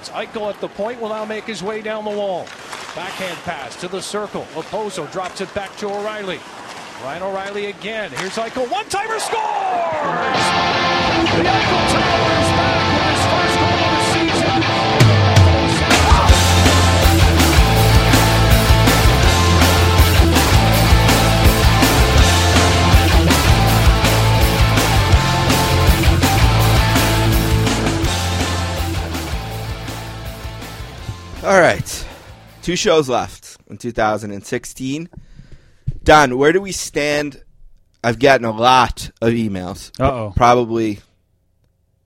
yards. Eichel at the point will now make his way down the wall. Backhand pass to the circle. Okposo drops it back to O'Reilly. Ryan O'Reilly again. Here's Eichel. One timer scores! The Eichel back All right. Two shows left in 2016. Don, where do we stand? I've gotten a lot of emails. Uh-oh. Probably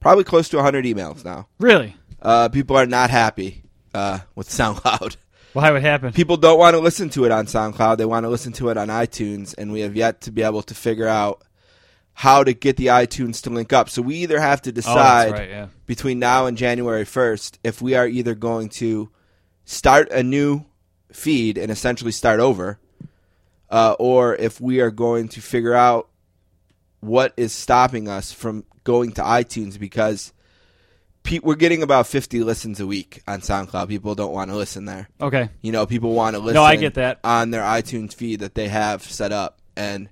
probably close to 100 emails now. Really? Uh, people are not happy uh, with SoundCloud. Why would happen? People don't want to listen to it on SoundCloud. They want to listen to it on iTunes, and we have yet to be able to figure out how to get the iTunes to link up. So we either have to Oh, decide right, yeah. between now and January 1st if we are either going to start a new feed and essentially start over, uh, or if we are going to figure out what is stopping us from going to iTunes because we're getting about 50 listens a week on SoundCloud. People don't want to listen there. Okay. You know, people want to listen. No, I get that. on their iTunes feed that they have set up, and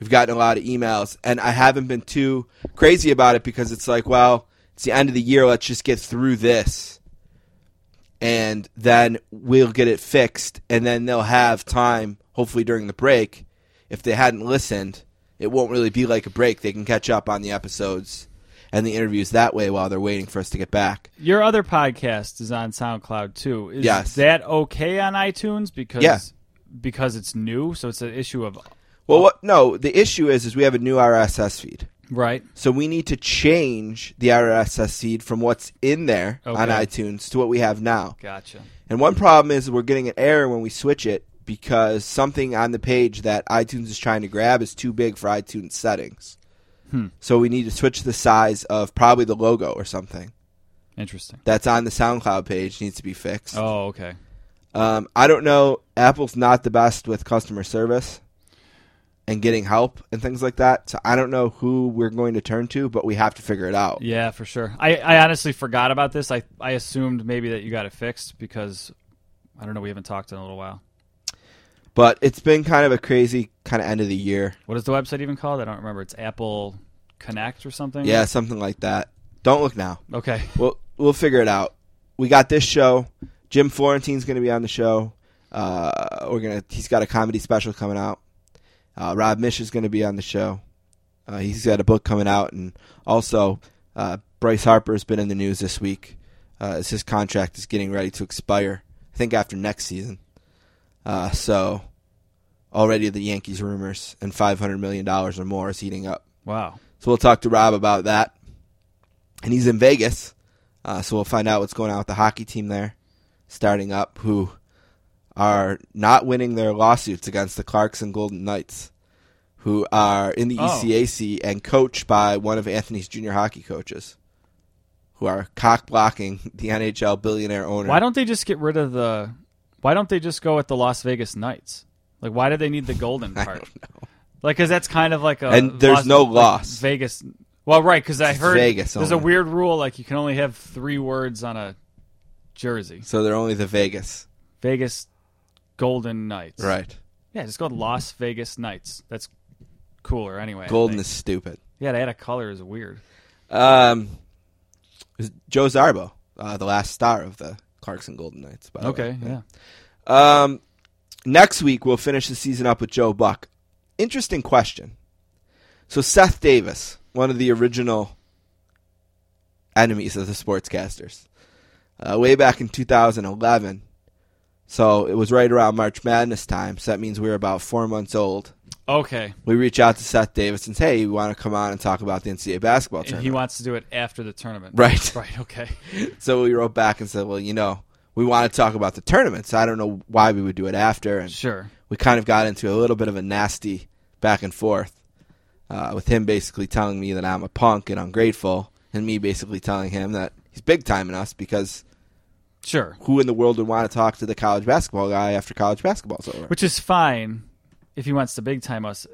we've gotten a lot of emails. And I haven't been too crazy about it because it's like, well, it's the end of the year. Let's just get through this, and then we'll get it fixed. And then they'll have time, hopefully during the break. If they hadn't listened, it won't really be like a break. They can catch up on the episodes and the interviews that way while they're waiting for us to get back. Your other podcast is on SoundCloud too. Is Yes. that okay on iTunes because Yeah. because it's new, so it's an issue of Well, what? No, the issue is, is we have a new RSS feed. Right. So we need to change the RSS feed from what's in there on iTunes to what we have now. Gotcha. And one problem is we're getting an error when we switch it because something on the page that iTunes is trying to grab is too big for iTunes settings. Hmm. So we need to switch the size of probably the logo or something Interesting. that's on the SoundCloud page needs to be fixed. Oh, okay. Um, I don't know. Apple's not the best with customer service and getting help and things like that. So I don't know who we're going to turn to, but we have to figure it out. Yeah, for sure. I, I honestly forgot about this. I I assumed maybe that you got it fixed because I don't know. We haven't talked in a little while. But it's been kind of a crazy kind of end of the year. What is the website even called? I don't remember. It's Apple Connect or something. Yeah, something like that. Don't look now. Okay. We'll we'll figure it out. We got this show. Jim Florentine's going to be on the show. Uh, we're gonna. He's got a comedy special coming out. Uh, Rob Miech is going to be on the show. Uh, he's got a book coming out, and also uh, Bryce Harper's been in the news this week uh, as his contract is getting ready to expire. I think after next season. Uh, so already the Yankees rumors and five hundred million dollars or more is heating up. Wow. So we'll talk to Rob about that. And he's in Vegas, uh, so we'll find out what's going on with the hockey team there, starting up, who are not winning their lawsuits against the Clarkson Golden Knights, who are in the Oh. ECAC and coached by one of Anthony's junior hockey coaches, who are cock blocking the NHL billionaire owner. Why don't they just get rid of the? Why don't they just go with the Las Vegas Knights? Like, why do they need the golden I part? don't know. Like, because that's kind of like a And there's no like loss. Vegas. Well, right, because I It's heard Vegas there's a weird rule like you can only have three words on a jersey. So they're only the Vegas, Vegas Golden Knights. right? Yeah, just called Las Vegas Knights. That's cooler anyway. I Golden think. is stupid. Yeah, they add a color is weird. Um, it Joe Zarbo, uh, the last star of the Clarkson Golden Knights. By the Okay, way. yeah. Um, next week we'll finish the season up with Joe Buck. Interesting question. So Seth Davis, one of the original enemies of the sportscasters, uh, way back in 2011. So it was right around March Madness time. So that means we were about four months old. Okay. We reach out to Seth Davis and say, "Hey, we want to come on and talk about the NCAA basketball And tournament." he wants to do it after the tournament. Right. Right, okay. So we wrote back and said, well, you know, we want to talk about the tournament, so I don't know why we would do it after. And Sure. we kind of got into a little bit of a nasty back and forth uh, with him basically telling me that I'm a punk and ungrateful, and me basically telling him that he's big timing us because Sure. who in the world would want to talk to the college basketball guy after college basketball's over? Which is fine if he wants to big time us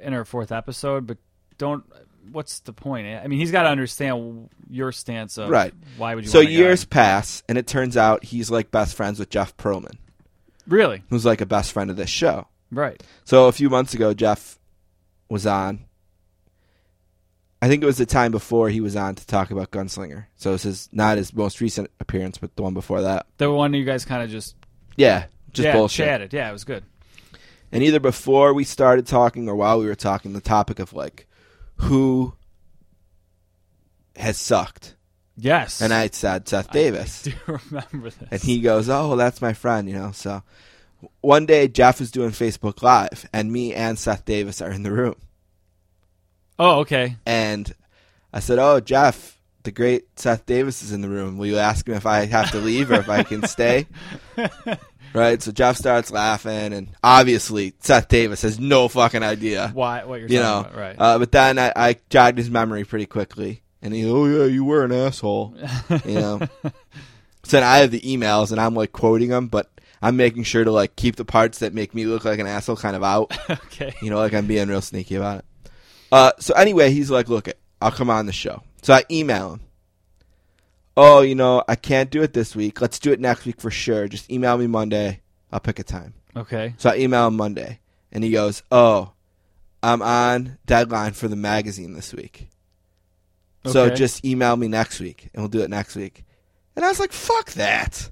in our fourth episode, but don't what's the point? I mean, he's got to understand your stance of Right. Why would you? So want a guy- years pass, and it turns out he's like best friends with Jeff Pearlman, really who's like a best friend of this show. right? So a few months ago, Jeff was on. I think it was the time before he was on to talk about Gunslinger. So this is not his most recent appearance, but the one before that. The one you guys kind of just Yeah, just yeah, bullshit. chatted. Yeah, it was good. And either before we started talking or while we were talking, the topic of like who has sucked, Yes, and I said Seth Davis. do you remember this. And he goes, "Oh, well, that's my friend," you know. So one day Jeff is doing Facebook Live, and me and Seth Davis are in the room. Oh, okay. And I said, "Oh, Jeff, the great Seth Davis is in the room. Will you ask him if I have to leave or if I can stay?" right. So Jeff starts laughing, and obviously Seth Davis has no fucking idea, Why? What you're you talking know. about? Right. Uh, but then I, I jogged his memory pretty quickly, and he, "Oh yeah, you were an asshole," you know. So then I have the emails, and I'm like quoting them, but I'm making sure to like keep the parts that make me look like an asshole kind of out. okay. You know, like I'm being real sneaky about it. Uh, so anyway, he's like, "Look, it, I'll come on the show." So I email him. Oh, you know, I can't do it this week. Let's do it next week for sure. Just email me Monday. I'll pick a time. Okay. So I email him Monday, and he goes, "Oh, I'm on deadline for the magazine this week. So Okay. just email me next week, and we'll do it next week." And I was like, "Fuck that."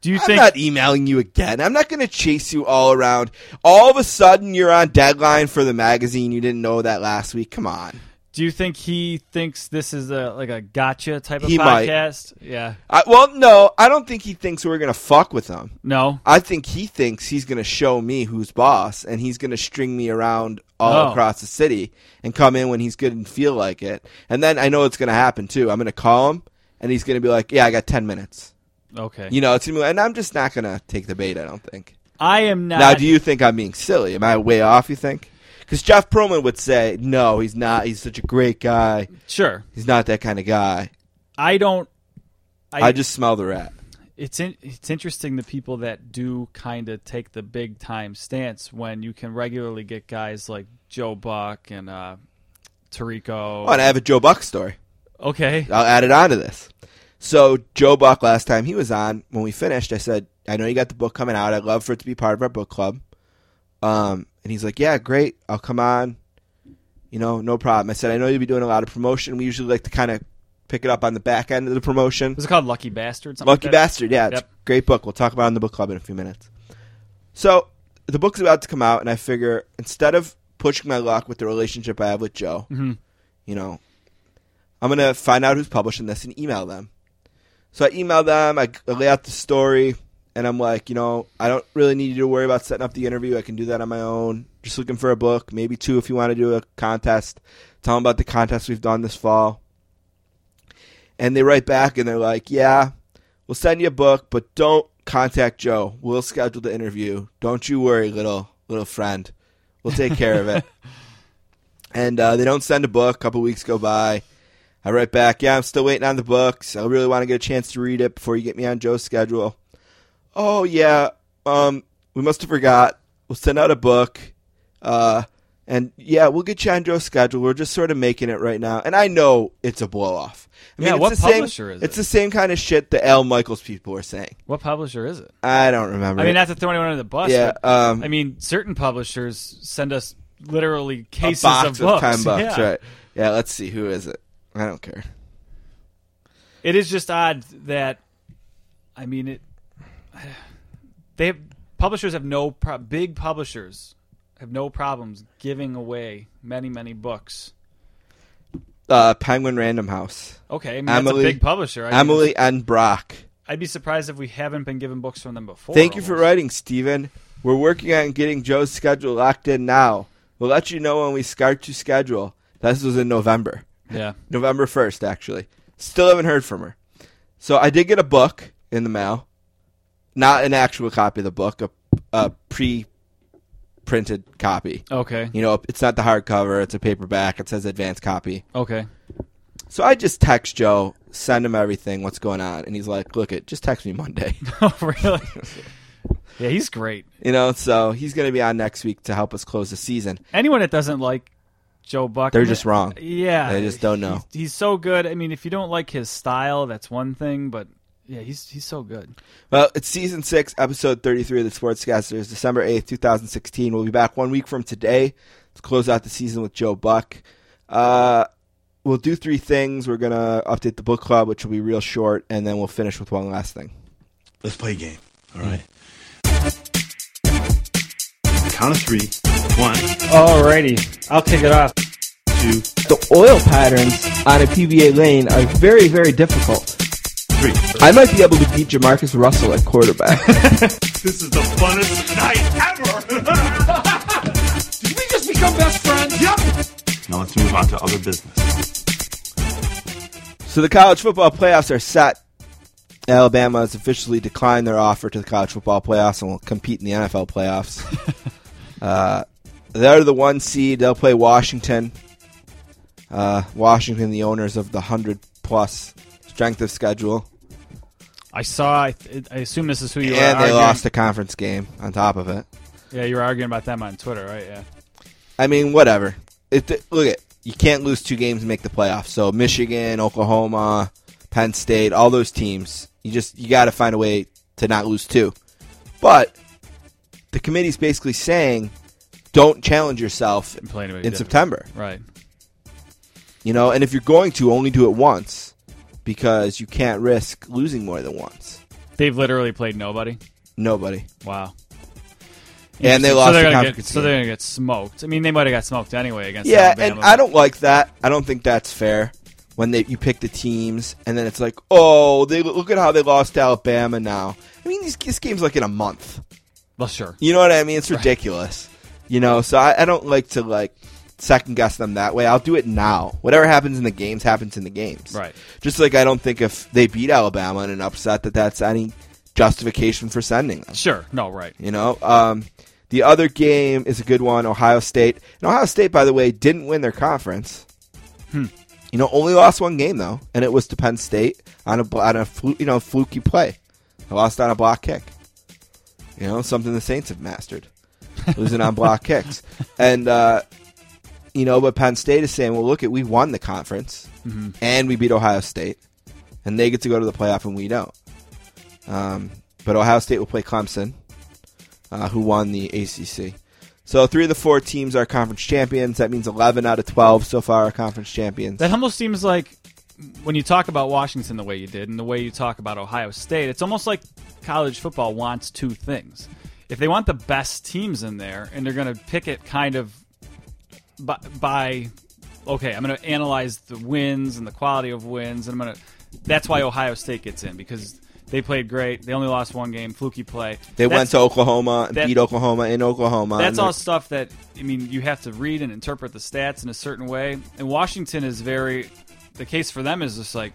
Do you I'm think? not emailing you again. I'm not going to chase you all around. All of a sudden, you're on deadline for the magazine. You didn't know that last week. Come on. do you think he thinks this is a like a gotcha type of He might. podcast? Yeah. I, well, no, I don't think he thinks we're going to fuck with him. No. I think he thinks he's going to show me who's boss, and he's going to string me around all Oh. across the city and come in when he's good and feel like it. And then I know it's going to happen too. I'm going to call him, and he's going to be like, "Yeah, I got ten minutes." Okay. You know, it's gonna be, and I'm just not to take the bait. I don't think. I am not. Now, do you think I'm being silly? Am I way off? You think? Because Jeff Pearlman would say, "No, he's not. He's such a great guy. Sure. He's not that kind of guy." I don't. I, I just smell the rat. it's in, it's interesting the people that do kind of take the big time stance when you can regularly get guys like Joe Buck and uh, Tirico. Oh, and I have a Joe Buck story. okay. I'll add it on to this. So Joe Buck last time he was on, when we finished, I said, I know you got the book coming out. I'd love for it to be part of our book club. Um, and he's like, Yeah, great. I'll come on. You know, no problem. I said, I know you'll be doing a lot of promotion. We usually like to kind of pick it up on the back end of the promotion. Was it called Lucky Bastard? Something Lucky like? Bastard, yeah, it's Yep. a great book. We'll talk about it in the book club in a few minutes. So the book's about to come out, and I figure instead of pushing my luck with the relationship I have with Joe, Mhm. you know, I'm gonna find out who's publishing this and email them. So I email them, I lay out the story, and I'm like, you know, I don't really need you to worry about setting up the interview. I can do that on my own. Just looking for a book, maybe two if you want to do a contest. Tell them about the contest we've done this fall. And they write back and they're like, yeah, we'll send you a book, but don't contact Joe. We'll schedule the interview. Don't you worry, little little friend. We'll take care of it. And uh, they don't send a book. A couple weeks go by. I write back, yeah, I'm still waiting on the books. I really want to get a chance to read it before you get me on Joe's schedule. Oh yeah, um, we must have forgot. We'll send out a book. Uh, and yeah, we'll get you on Joe's schedule. We're just sort of making it right now. And I know it's a blow off. I Yeah, it's what the same, publisher is it? It's the same kind of shit the Al Michaels people are saying. What publisher is it? I don't remember. I mean, not to throw anyone under the bus. yeah, but, um, I mean, certain publishers send us literally a cases box of books. ten bucks, yeah. right? Yeah, let's see who is it. I don't care. It is just odd that, I mean, it. They have, publishers have no pro- big publishers have no problems giving away many many books. Uh, Penguin Random House. Okay, I mean that's Emily- a big publisher. I Emily and Brock. I'd be surprised if we haven't been given books from them before. Thank you for writing, Steven. We're working on getting Joe's schedule locked in now. We'll let you know when we start to schedule. This was in November. Yeah. November 1st, actually. Still haven't heard from her. So I did get a book in the mail. Not an actual copy of the book, a, a pre printed copy. Okay. You know, it's not the hardcover, it's a paperback. It says advanced copy. Okay. So I just text Joe, send him everything, what's going on. And he's like, look, it, just text me Monday. Oh, really? yeah, he's great. you know, so he's going to be on next week to help us close the season. Anyone that doesn't like Joe Buck. They're I mean, just wrong. Yeah, They just don't know. He's, he's so good. I mean, if you don't like his style, that's one thing. But yeah, he's he's so good. Well, it's season six, episode 33 of the Sportscasters, December 8th, 2016. We'll be back one week from today to close out the season with Joe Buck. Uh, we'll do three things. We're going to update the book club, which will be real short, and then we'll finish with one last thing. Let's play a game. All right. Count of three. One, Alrighty, I'll take it off. two, The oil patterns on a PBA lane are very, very difficult. three. I might be able to beat Jamarcus Russell at quarterback. This is the funnest night ever. Did we just become best friends? Yep. Now let's move on to other business. So the college football playoffs are set. Alabama has officially declined their offer to the college football playoffs and will compete in the NFL playoffs. uh, they're the one seed. They'll play Washington. Uh, Washington, the owners of the hundred plus strength of schedule, I saw. I, I assume this is who you are. and they arguing. lost a conference game on top of it. Yeah, you were arguing about them on Twitter, right? Yeah. I mean, whatever. It, look at you can't lose two games and make the playoffs. So Michigan, Oklahoma, Penn State, all those teams, you just you got to find a way to not lose two. But the committee's basically saying, don't challenge yourself And play anybody in different. September. Right. You know, and if you're going to, only do it once because you can't risk losing more than once. They've literally played nobody. Nobody. Wow. And they lost so the they're gonna conference get, So they're gonna get smoked. I mean, they might have got smoked anyway against. Yeah, Alabama. and I don't like that. I don't think that's fair when they you pick the teams and then it's like, oh, they look at how they lost Alabama now. I mean, these, this game's like in a month. Well, sure. You know what I mean? It's ridiculous. You know, so I, I don't like to like second guess them that way. I'll do it now. Whatever happens in the games happens in the games. Right. Just like I don't think if they beat Alabama in an upset that that's any justification for sending them. Sure. No. Right. You know, um, the other game is a good one. Ohio State. And Ohio State, by the way, didn't win their conference. Hmm. You know, only lost one game though, and it was to Penn State on a on a flu- you know fluky play. They lost on a block kick. You know, something the Saints have mastered, losing on block kicks. And uh, you know, but Penn State is saying, "Well, look at we won the conference, Mm-hmm. and we beat Ohio State, and they get to go to the playoff, and we don't." Um, but Ohio State will play Clemson, uh, who won the ACC. So three of the four teams are conference champions. That means eleven out of twelve so far are conference champions. That almost seems like when you talk about Washington the way you did, and the way you talk about Ohio State, it's almost like college football wants two things. If they want the best teams in there, and they're going to pick it kind of by, by okay, I'm going to analyze the wins and the quality of wins, and I'm going to. That's why Ohio State gets in because they played great. They only lost one game, fluky play. they That's- went to Oklahoma and that- beat Oklahoma in Oklahoma. That's all stuff that I mean. You have to read and interpret the stats in a certain way. And Washington is very. The case for them is just like,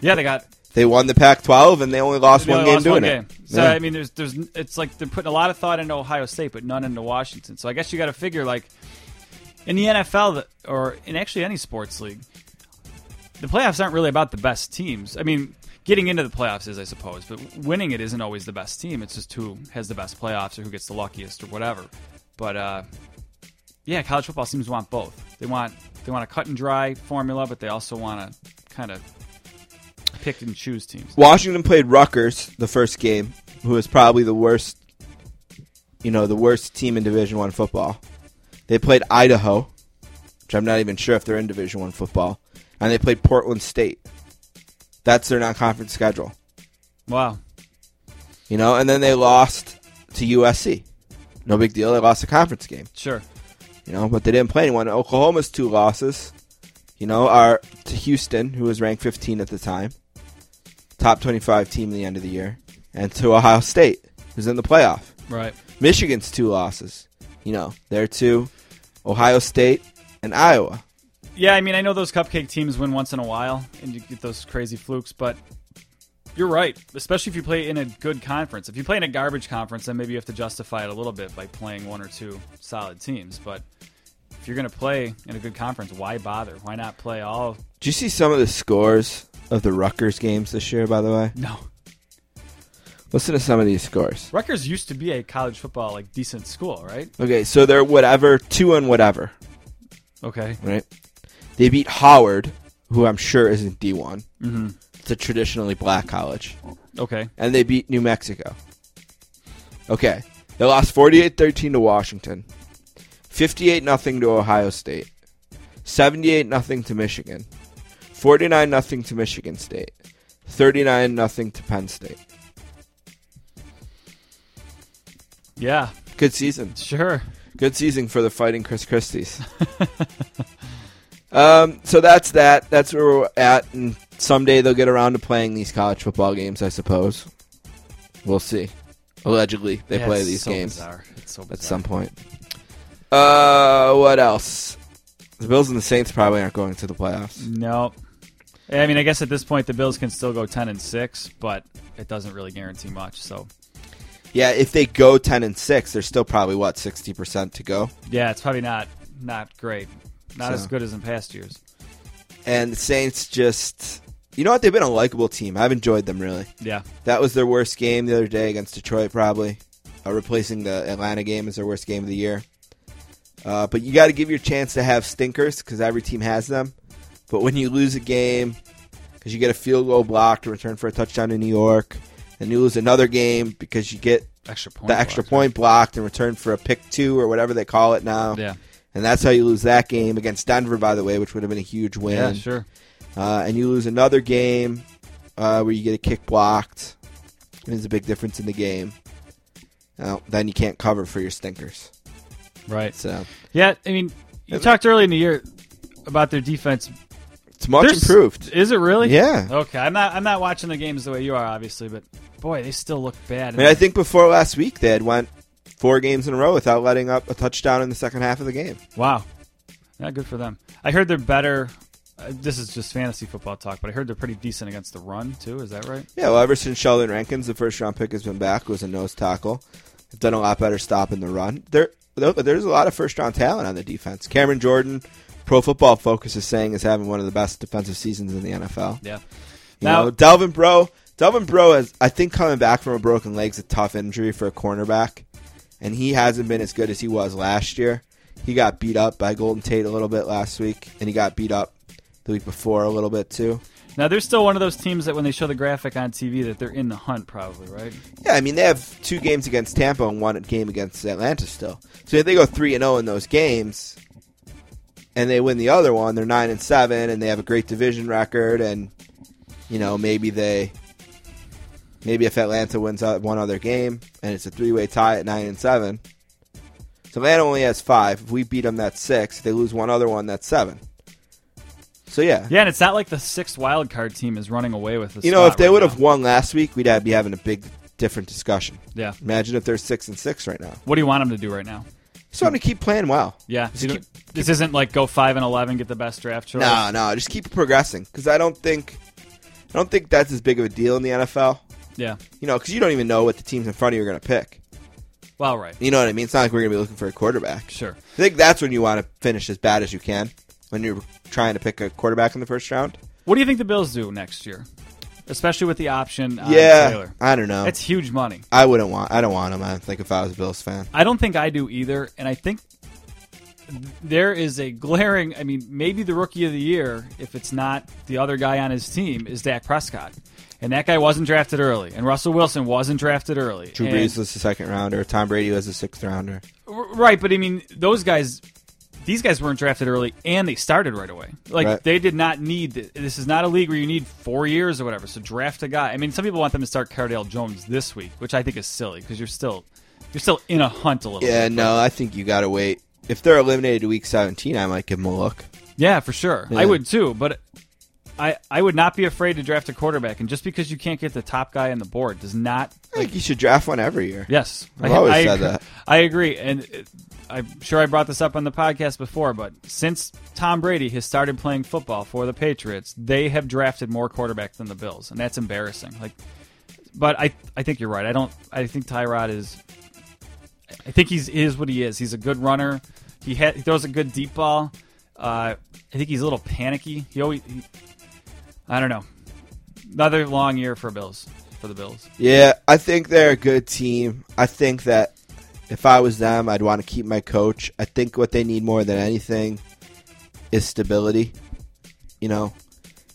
yeah, they got They won the Pac-12 and they only lost they one only game lost doing one it. So Yeah. I mean, there's there's it's like they're putting a lot of thought into Ohio State, but none into Washington. So I guess you got to figure like in the NFL or in actually any sports league, the playoffs aren't really about the best teams. I mean. Getting into the playoffs is, I suppose, but winning it isn't always the best team. It's just who has the best playoffs or who gets the luckiest or whatever. But uh, yeah, college football seems to want both. They want they want a cut and dry formula, but they also want to kind of pick and choose teams. Washington played Rutgers the first game, who is probably the worst, you know, the worst team in Division One football. They played Idaho, which I'm not even sure if they're in Division One football, and they played Portland State. That's their non-conference schedule, Wow. you know, and then they lost to USC. No big deal. They lost a conference game, Sure. you know, but they didn't play anyone. Oklahoma's two losses, you know, are to Houston, who was ranked 15 at the time, top 25 team the end of the year, and to Ohio State, who's in the playoff. Right. Michigan's two losses, you know, they're two, Ohio State and Iowa. Yeah, I mean, I know those cupcake teams win once in a while, and you get those crazy flukes, but you're right. Especially if you play in a good conference. If you play in a garbage conference, then maybe you have to justify it a little bit by playing one or two solid teams. But if you're going to play in a good conference, why bother? Why not play all? Do you see some of the scores of the Rutgers games this year, by the way? No. Listen to some of these scores. Rutgers used to be a college football like decent school, right? Okay, so they're whatever, two and whatever. Okay. right? They beat Howard, who I'm sure isn't D1. hmm It's a traditionally black college. Okay. And they beat New Mexico. Okay. They lost 48 13 to Washington, 58 0 to Ohio State, 78 0 to Michigan, 49 0 to Michigan State, 39 0 to Penn State. Yeah. Good season. Sure. Good season for the Fighting Chris Christie's. um, so that's that. That's where we're at, and someday they'll get around to playing these college football games. I suppose. We'll see. Allegedly, they Yeah, play these so games so at some point. Uh, what else? The Bills and the Saints probably aren't going to the playoffs. No. I mean, I guess at this point the Bills can still go ten and six, but it doesn't really guarantee much. So Yeah, if they go ten and six, there's still probably what sixty percent to go. yeah, it's probably not not great, not So- as good as in past years. And the Saints just, you know what? They've been a likable team. I've enjoyed them really. Yeah, That was their worst game the other day against Detroit, probably. Uh, replacing the Atlanta game as their worst game of the year. Uh, but you got to give your chance to have stinkers because every team has them. But when you lose a game because you get a field goal blocked to return for a touchdown in New York, and you lose another game because you get extra point. the extra block. point blocked in return for a pick two or whatever they call it now, Yeah, and that's how you lose that game against Denver, by the way, which would have been a huge win yeah, sure. uh, and you lose another game uh, where you get a kick blocked. And there's a big difference in the game. Well, then you can't cover for your stinkers. Right. So Yeah, I mean, you talked early in the year about their defense. It's much There's- improved. Is it really? Yeah. Okay, I'm not. I'm not watching the games the way you are, obviously, but boy, they still look bad. I mean, I think before last week they had went four games in a row without letting up a touchdown in the second half of the game. Wow. Yeah, good for them. I heard they're better. Uh, this is just fantasy football talk, but I heard they're pretty decent against the run too. Is that right? Yeah, well, ever since Sheldon Rankins, the first round pick, has been back, was a nose tackle. They've done a lot better stopping the run. There, there- there's a lot of first round talent on the defense. Cameron Jordan, Pro Football Focus is saying is having one of the best defensive seasons in the NFL. Yeah. You Now- know, Delvin Breaux, Delvin Breaux is, I think, coming back from a broken leg is a tough injury for a cornerback, and he hasn't been as good as he was last year. He got beat up by Golden Tate a little bit last week, and he got beat up the week before a little bit too. Now they're still one of those teams that when they show the graphic on TV that they're in the hunt, probably right. Yeah, I mean they have two games against Tampa and one game against Atlanta still. So if they go three and zero in those games, and they win the other one, they're nine and seven, and they have a great division record, and you know maybe they, maybe if Atlanta wins one other game and it's a three way tie at nine and seven, so Atlanta only has five. If we beat them, that's six. If they lose one other one, that's seven. So yeah, Yeah, and it's not like the sixth wild card team is running away with the. you know if they right would now. have won last week, we'd have, be having a big different discussion. Yeah. Imagine if they're six and six right now. What do you want them to do right now? Just want to keep playing well. Yeah. Just keep- this isn't like go five and eleven, get the best draft choice. No, no, just keep progressing because I don't think, I don't think that's as big of a deal in the NFL. Yeah. You know, because you don't even know what the teams in front of you are going to pick. Well, right. You know what I mean? It's not like we're going to be looking for a quarterback. Sure. I think that's when you want to finish as bad as you can when you're trying to pick a quarterback in the first round. What do you think the Bills do next year, especially with the option on yeah, Taylor? I don't know. It's huge money. I wouldn't want. I don't want him. I think if I was a Bills fan. I don't think I do either, and I think there is a glaring. I mean, maybe the rookie of the year, if it's not the other guy on his team, is Dak Prescott, and that guy wasn't drafted early, and Russell Wilson wasn't drafted early. Drew Brees was the second rounder. Tom Brady was the sixth rounder. Right, but I mean, those guys. These guys weren't drafted early, and they started right away. Like Right. they did not need. This is not a league where you need four years or whatever. So draft a guy. I mean, some people want them to start Cardale Jones this week, which I think is silly because you're still you're still in a hunt a little. Yeah, bit. no, I think you got to wait. If they're eliminated to week 17, I might give them a look. Yeah, for sure. Yeah. I would too, but I I would not be afraid to draft a quarterback. And just because you can't get the top guy on the board does not. I think you should draft one every year. Yes, I've I, always I said agree. that. I agree, and I'm sure I brought this up on the podcast before. But since Tom Brady has started playing football for the Patriots, they have drafted more quarterbacks than the Bills, and that's embarrassing. Like, but I I think you're right. I don't. I think Tyrod is. I think he's is what he is. He's a good runner. He, ha- he throws a good deep ball. Uh, I think he's a little panicky. He always. He, I don't know. Another long year for Bills for the Bills. Yeah, I think they're a good team. I think that if I was them, I'd want to keep my coach. I think what they need more than anything is stability. You know,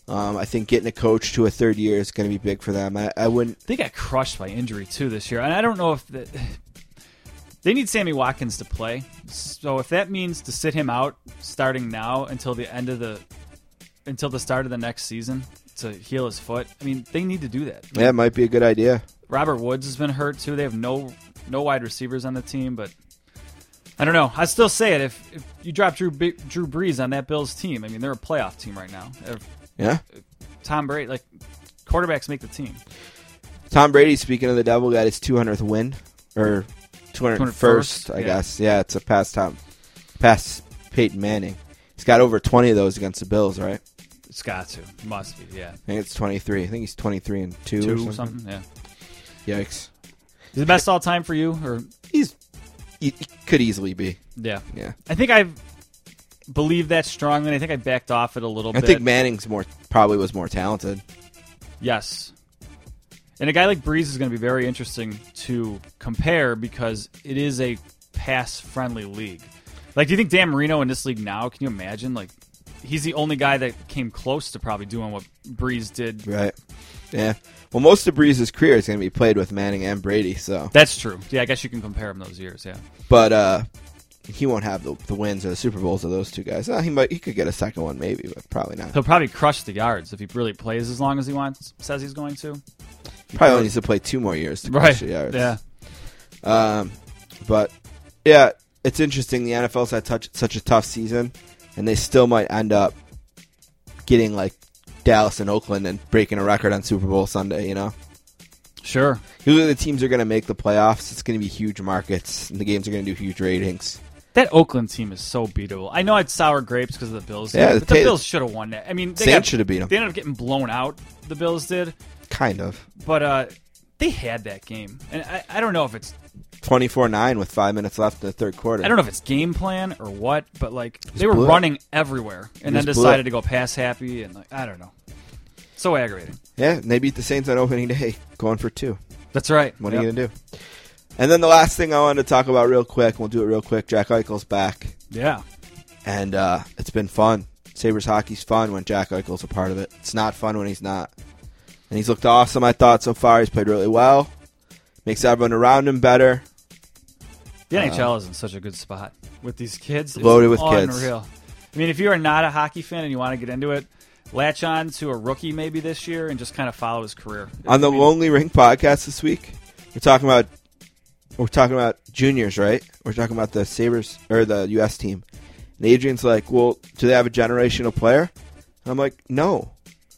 um, I think getting a coach to a third year is going to be big for them. I, I wouldn't. They got crushed by injury too this year, and I don't know if the, they need Sammy Watkins to play. So if that means to sit him out starting now until the end of the until the start of the next season to heal his foot, I mean they need to do that. Yeah, it might be a good idea. Robert Woods has been hurt too. They have no no wide receivers on the team, but I don't know. I still say it. If, if you drop Drew B- Drew Brees on that Bills team, I mean they're a playoff team right now. If Yeah. Tom Brady, like quarterbacks, make the team. Tom Brady, speaking of the devil, got his 200th win or 201st, 201st, I yeah. guess. Yeah, it's a past Tom, past Peyton Manning. He's got over 20 of those against the Bills, right? It's got to, must be, yeah. I think it's 23. I think he's 23 and two, Two or or something. something, yeah. Yikes. Is the best all time for you, or He's he, he could easily be. yeah? Yeah. I think I've believed that strongly. I think I backed off it a little I bit. I think Manning's more probably was more talented. Yes. And a guy like Brees is going to be very interesting to compare because it is a pass friendly league. Like, do you think Dan Marino in this league now? Can you imagine? Like, he's the only guy that came close to probably doing what Brees did. Right. Yeah. Well, most of Brees's career is going to be played with Manning and Brady, so. That's true. Yeah, I guess you can compare him those years. Yeah. But uh he won't have the, the wins or the Super Bowls of those two guys. Uh, he might he could get a second one maybe, but probably not. He'll probably crush the yards if he really plays as long as he wants, says he's going to. Probably only needs to play two more years to Right. crush the yards. Yeah. Um, but yeah, it's interesting. The NFL's had such such a tough season, and they still might end up getting like Dallas and Oakland and breaking a record on Super Bowl Sunday. You know, Sure. usually the teams are going to make the playoffs. It's going to be huge markets, and the games are going to do huge ratings. That Oakland team is so beatable. I know it's sour grapes because of the Bills. Yeah, but the the Bills should have won that. I mean, they should have beat them. They ended up getting blown out. The Bills did, Kind of but uh, they had that game, and I, I don't know if it's twenty four nine with five minutes left in the third quarter. I don't know if it's game plan or what, but like they were blew it. running everywhere, and then just blew decided to go pass happy, and like I don't know, so aggravating. Yeah, and they beat the Saints on opening day, going for two. That's right. What are you gonna do? And then the last thing I wanted to talk about real quick, we'll do it real quick. Jack Eichel's back, Yeah, and uh, it's been fun. Sabres hockey's fun when Jack Eichel's a part of it. It's not fun when he's not. And he's looked awesome, I thought, so far. He's played really well. Makes everyone around him better. the NHL is in such a good spot with these kids. It's Uh, Loaded with kids. unreal. I mean, if you are not a hockey fan and you want to get into it, latch on to a rookie maybe this year and just kind of follow his career. On the I mean, Lonely Ring podcast this week, we're talking about we're talking about juniors, right? We're talking about the Sabres or the US team. And Adrian's like, Well, do they have a generational player? And I'm like, No.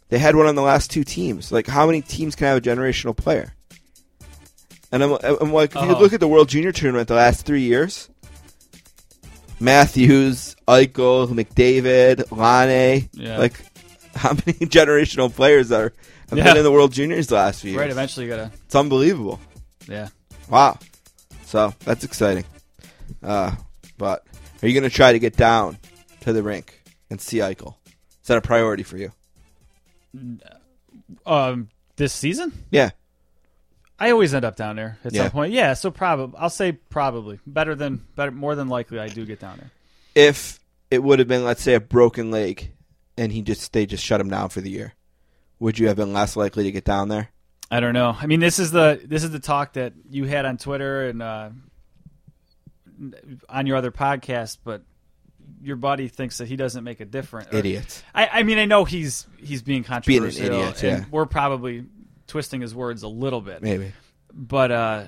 They had one on the last two teams. Like, how many teams can have a generational player? And I'm, I'm like, if you Oh. look at the World Junior Tournament the last three years, Matthews, Eichel, McDavid, Laine, Yeah. like, how many generational players are have Yeah. been in the World Juniors the last few years? right. Eventually, you gotta. It's unbelievable. Yeah. Wow. So that's exciting. Uh, but are you going to try to get down to the rink and see Eichel? Is that a priority for you? Um, this season, Yeah. I always end up down there at Yeah. some point. Yeah, so probably I'll say probably better than better more than likely I do get down there. If it would have been, let's say, a broken leg, and he just they just shut him down for the year, would you have been less likely to get down there? I don't know. I mean, this is the this is the talk that you had on Twitter and uh, on your other podcast, but your body thinks that he doesn't make a difference. or- Idiot. I, I mean, I know he's he's being controversial. Being an idiot, and yeah. we're probably twisting his words a little bit. Maybe. but uh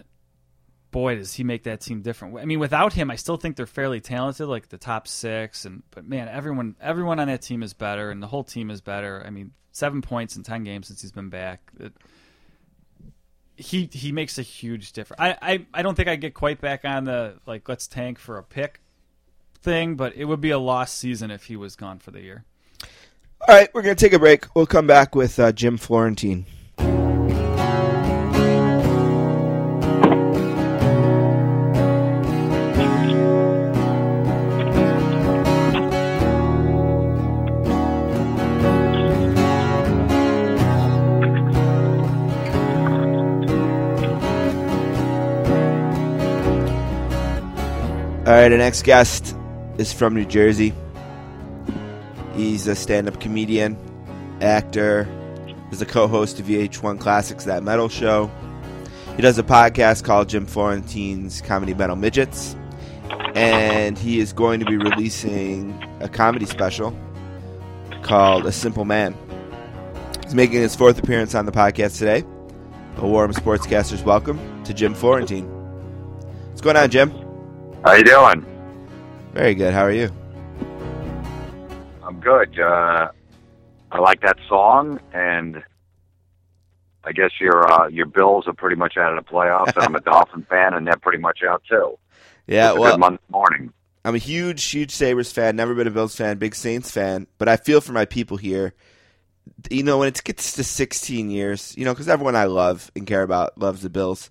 boy does he make that team different i mean without him i still think they're fairly talented like the top six and but man everyone everyone on that team is better and the whole team is better i mean seven points in ten games since he's been back it, he he makes a huge difference I, I i don't think i get quite back on the like let's tank for a pick thing but it would be a lost season if he was gone for the year All right, we're going to take a break. We'll come back with uh, Jim Florentine. All right, our next guest is from New Jersey. He's a stand-up comedian, actor. He's a co-host of VH1 Classics That Metal Show. He does a podcast called Jim Florentine's Comedy Metal Midgets, and he is going to be releasing a comedy special called A Simple Man. He's making his fourth appearance on the podcast today. A Warm Sportscasters welcome to Jim Florentine. What's going on, Jim? How you doing? Very good. How are you? I'm good. Uh, I like that song, and I guess your uh, your Bills are pretty much out of the playoffs. and I'm a Dolphin fan, and they're pretty much out too. Yeah, well, good Monday morning. I'm a huge, huge Sabres fan. Never been a Bills fan. Big Saints fan. But I feel for my people here. You know, when it gets to 16 years, you know, because everyone I love and care about loves the Bills,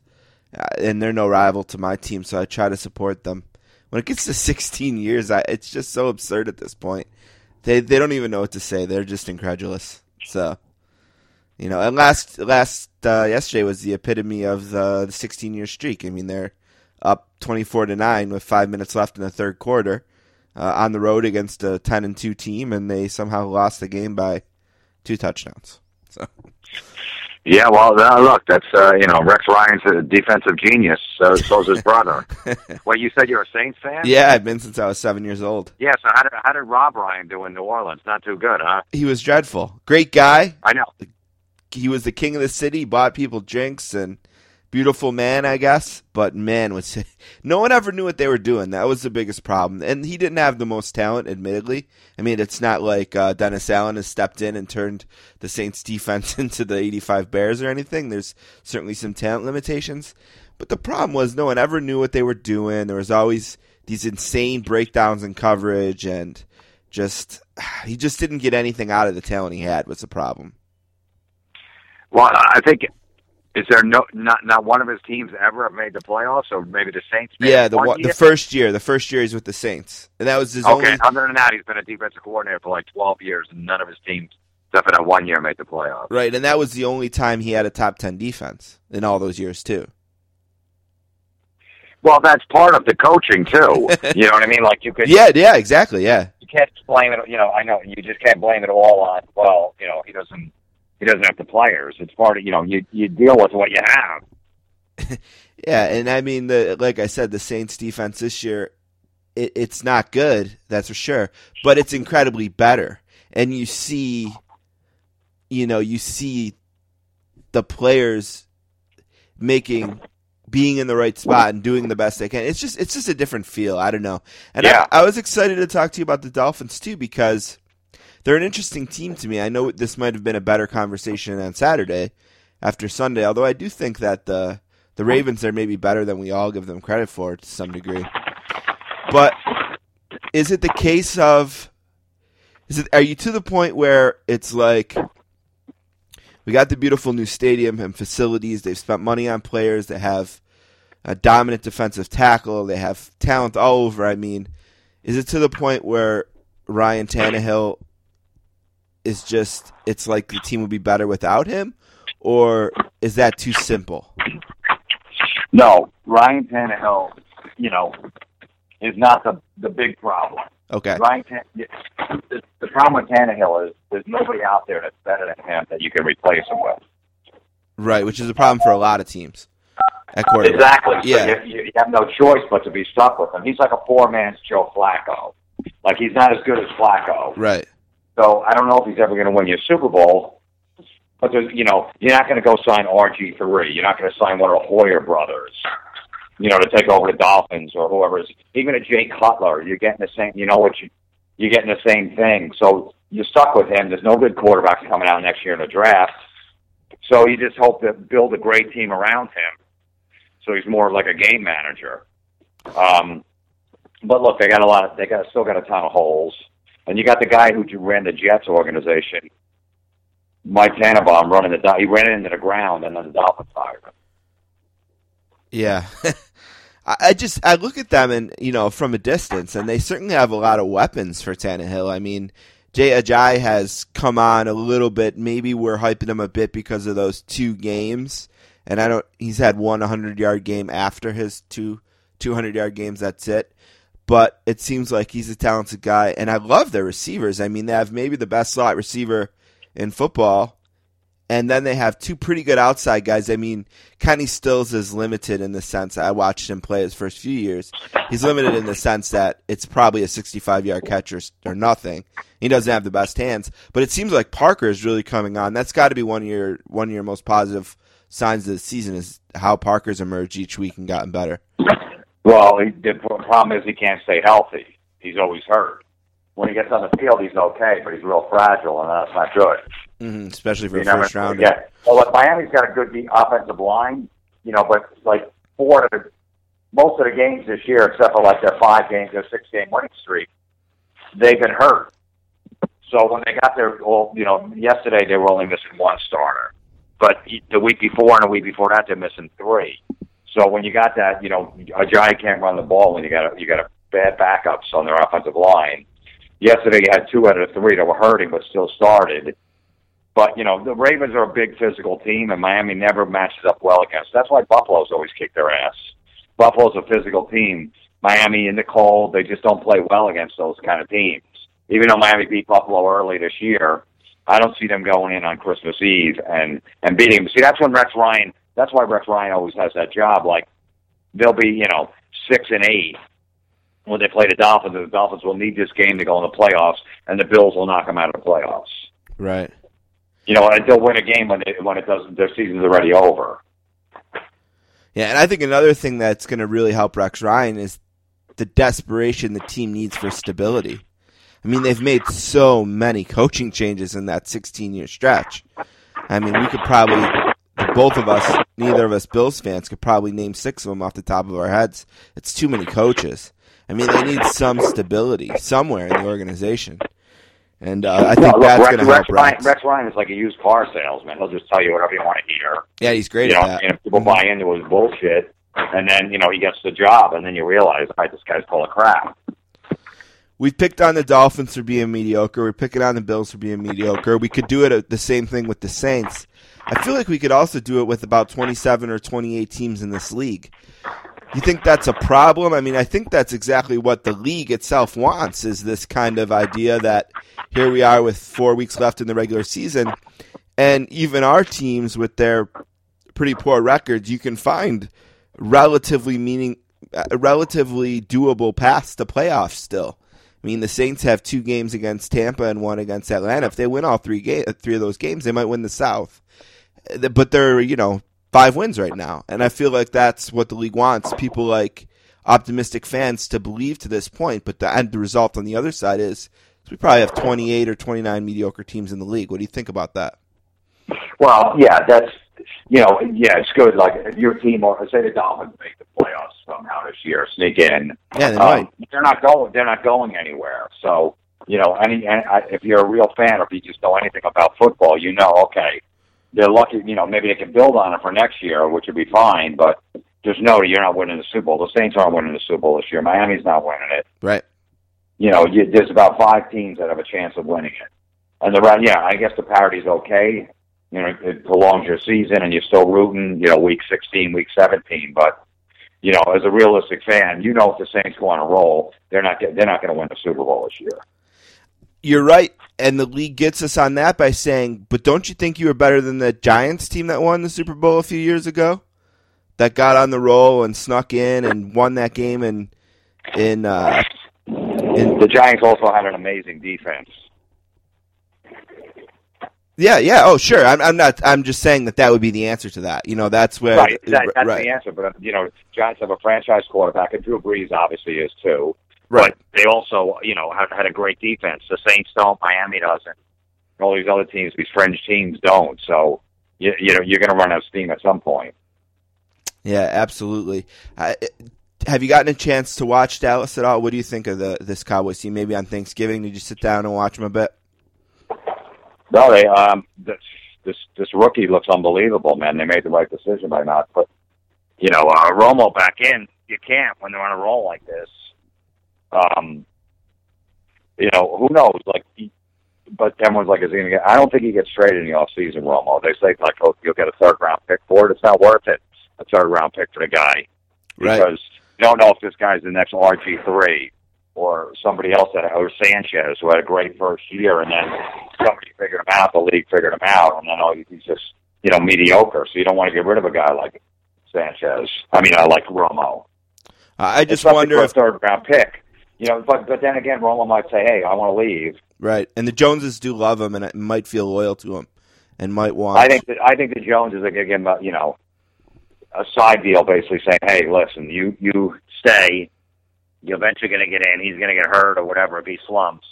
uh, and they're no rival to my team, so I try to support them. When it gets to 16 years, I, it's just so absurd at this point. They they don't even know what to say. They're just incredulous. So, you know, and last last uh, yesterday was the epitome of the, the 16 year streak. I mean, they're up 24 to 9 with 5 minutes left in the third quarter uh, on the road against a 10 and 2 team and they somehow lost the game by two touchdowns. So Yeah, well, uh, look, that's uh, you know Rex Ryan's a defensive genius. So so's his brother. well, you said you're a Saints fan. yeah, I've been since I was 7 years old. Yeah. So how did how did Rob Ryan do in New Orleans? Not too good, huh? He was dreadful. Great guy. I know. He was the king of the city, bought people drinks and beautiful man, I guess. But man, was no one ever knew what they were doing. That was the biggest problem. And he didn't have the most talent, admittedly. I mean, it's not like uh, Dennis Allen has stepped in and turned the Saints defense into the 85 Bears or anything. There's certainly some talent limitations. But the problem was no one ever knew what they were doing. There was always these insane breakdowns in coverage and just he just didn't get anything out of the talent he had was the problem. Well, I think is there no not not one of his teams ever made the playoffs, or maybe the Saints? Made Yeah, the one the first year, the first year he's with the Saints, and that was his Okay. only. Other than that, he's been a defensive coordinator for like 12 years, and none of his teams, except for that one year, made the playoffs. Right, and that was the only time he had a top ten defense in all those years too. Well, that's part of the coaching too. you know what I mean? Like you could, Yeah, yeah, exactly, yeah. you can't blame it. You know, I know you just can't blame it all on. Well, you know, he doesn't. He doesn't have the players. It's part of you know you you deal with what you have. Yeah, and I mean, the like I said, the Saints defense this year, it, it's not good, that's for sure, but it's incredibly better. And you see, you know, you see the players making being in the right spot and doing the best they can. It's just it's just a different feel. I don't know. And Yeah. I, I was excited to talk to you about the Dolphins too because they're an interesting team to me. I know this might have been a better conversation on Saturday after Sunday, although I do think that the the Ravens are maybe better than we all give them credit for to some degree. But is it the case of is it are you to the point where it's like we got the beautiful new stadium and facilities, they've spent money on players, they have a dominant defensive tackle, they have talent all over. I mean, is it to the point where Ryan Tannehill is just it's like the team would be better without him? Or is that too simple? No, Ryan Tannehill, you know, is not the the big problem. Okay. Ryan, Tan- the, the problem with Tannehill is there's nobody out there that's better than him that you can replace him with. Right, which is a problem for a lot of teams. Exactly. So Yeah. you, you have no choice but to be stuck with him. He's like a poor man's Joe Flacco. Like he's not as good as Flacco. Right. So I don't know if he's ever going to win you a Super Bowl. But you know, you're not going to go sign RG three. You're not going to sign one of the Hoyer brothers. You know, to take over the Dolphins or whoever's. Even a Jay Cutler, you're getting the same. You know what you you're getting the same thing. So you're stuck with him. There's no good quarterbacks coming out next year in the draft. So you just hope to build a great team around him. So he's more like a game manager. Um, but look, they got a lot. Of, they got still got a ton of holes. And you got the guy who ran the Jets organization, Mike Tannenbaum, running the. He ran into the ground, and then the Dolphins fired him. Yeah. I just I look at them and you know from a distance, and they certainly have a lot of weapons for Tannehill. I mean, Jay Ajayi has come on a little bit. Maybe we're hyping him a bit because of those two games, and I don't. He's had one 100 yard game after his two 200 yard games. That's it. But it seems like he's a talented guy, and I love their receivers. I mean, they have maybe the best slot receiver in football, and then they have two pretty good outside guys. I mean, Kenny Stills is limited in the sense I watched him play his first few years. He's limited in the sense that it's probably a 65 yard catch or, or nothing. He doesn't have the best hands, but it seems like Parker is really coming on. That's got to be one of your one of your most positive signs of the season is how Parker's emerged each week and gotten better. Well, he, the problem is he can't stay healthy. He's always hurt. When he gets on the field, he's okay, but he's real fragile, and that's not good. hmm especially for You a first rounder. forget. Well, look, Miami's got a good offensive line, you know, but like four of the most of the games this year, except for like their five games, their six game winning streak, they've been hurt. So when they got their, well, you know, yesterday they were only missing one starter, but the week before and the week before that they're missing three. So when you got that, you know, a giant can't run the ball when you got a, you got a bad backups on their offensive line. Yesterday you had two out of three that were hurting but still started. But you know the Ravens are a big physical team, and Miami never matches up well against. That's why Buffalo's always kick their ass. Buffalo's a physical team. Miami in the cold, they just don't play well against those kind of teams. Even though Miami beat Buffalo early this year, I don't see them going in on Christmas Eve and and beating them. See, that's when Rex Ryan. That's why Rex Ryan always has that job. Like they'll be, you know, six and eight when they play the Dolphins, and the Dolphins will need this game to go in the playoffs, and the Bills will knock them out of the playoffs. Right. You know, and they'll win a game when it, when it doesn't. Their season's already over. Yeah, and I think another thing that's going to really help Rex Ryan is the desperation the team needs for stability. I mean, they've made so many coaching changes in that 16 year stretch. I mean, we could probably, both of us, neither of us Bills fans, could probably name six of them off the top of our heads. It's too many coaches. I mean, they need some stability somewhere in the organization. And uh, I think No, look, that's going to Rex, help Ryan, Rex. Rex Ryan is like a used car salesman. He'll just tell you whatever you want to hear. Yeah, he's great you at know, that. and if people buy into his bullshit, and then you know he gets the job, and then you realize, all right, this guy's full of crap. We've picked on the Dolphins for being mediocre. We're picking on the Bills for being mediocre. We could do it uh, the same thing with the Saints. I feel like we could also do it with about 27 or 28 teams in this league. You think that's a problem? I mean, I think that's exactly what the league itself wants is this kind of idea that here we are with 4 weeks left in the regular season and even our teams with their pretty poor records, you can find relatively meaning uh, relatively doable paths to playoffs still. I mean, the Saints have two games against Tampa and one against Atlanta. If they win all three ga- three of those games, they might win the South. But they're you know five wins right now, and I feel like that's what the league wants. People like optimistic fans to believe to this point, but the end result on the other side is we probably have twenty eight or twenty nine mediocre teams in the league. What do you think about that? Well, yeah, that's you know, yeah, it's good. Like if your team, or say the Dolphins make the playoffs somehow this year, sneak in. Yeah, they um. They're not going. They're not going anywhere. So you know, any, any if you're a real fan, or if you just know anything about football, you know, okay, they're lucky. You know, maybe they can build on it for next year, which would be fine. But just know you're not winning the Super Bowl. The Saints aren't winning the Super Bowl this year. Miami's not winning it. Right. You know, you, there's about five teams that have a chance of winning it. And the rest, yeah, I guess the parity's okay. You know, it prolongs your season, and you're still rooting. You know, week 16, week 17, but you know, as a realistic fan, you know if the Saints go on a roll, they're not get, they're not going to win the Super Bowl this year. You're right, and the league gets us on that by saying, "But don't you think you were better than the Giants team that won the Super Bowl a few years ago? That got on the roll and snuck in and won that game in in uh, in The Giants also had an amazing defense. yeah yeah oh sure I'm I'm not I'm just saying that that would be the answer to that you know that's where right, that, that's right the answer. But you know, Giants have a franchise quarterback, and Drew Brees obviously is too. Right But they also, you know, have had a great defense. The Saints don't. Miami doesn't. All these other teams, these fringe teams, don't. So you, you know, you're going to run out of steam at some point. yeah absolutely. I, have you gotten a chance to watch Dallas at all? What do you think of the this Cowboys team? Maybe on Thanksgiving, did you sit down and watch them a bit? No, they um this this this rookie looks unbelievable, man. They made the right decision by not put you know uh, Romo back in. You can't when they're on a roll like this. Um, you know who knows? Like, he, but everyone's like, is he gonna get? I don't think he gets traded in the off season, Romo. They say like, oh, you'll get a third round pick for it. It's not worth it. A third round pick for the guy Right. because you don't know if this guy's the next RG three. or somebody else that or Sanchez who had a great first year, and then somebody figured him out. The league figured him out, and then oh, he's just you know mediocre. So you don't want to get rid of a guy like Sanchez. I mean, I like Romo. I just wonder if a third round pick. You know, but but then again, Romo might say, "Hey, I want to leave." right, and the Joneses do love him and might feel loyal to him, and might want. I think that I think the Joneses are him, you know, a side deal, basically saying, "Hey, listen, you you stay. You're eventually going to get in. He's going to get hurt or whatever if he slumps,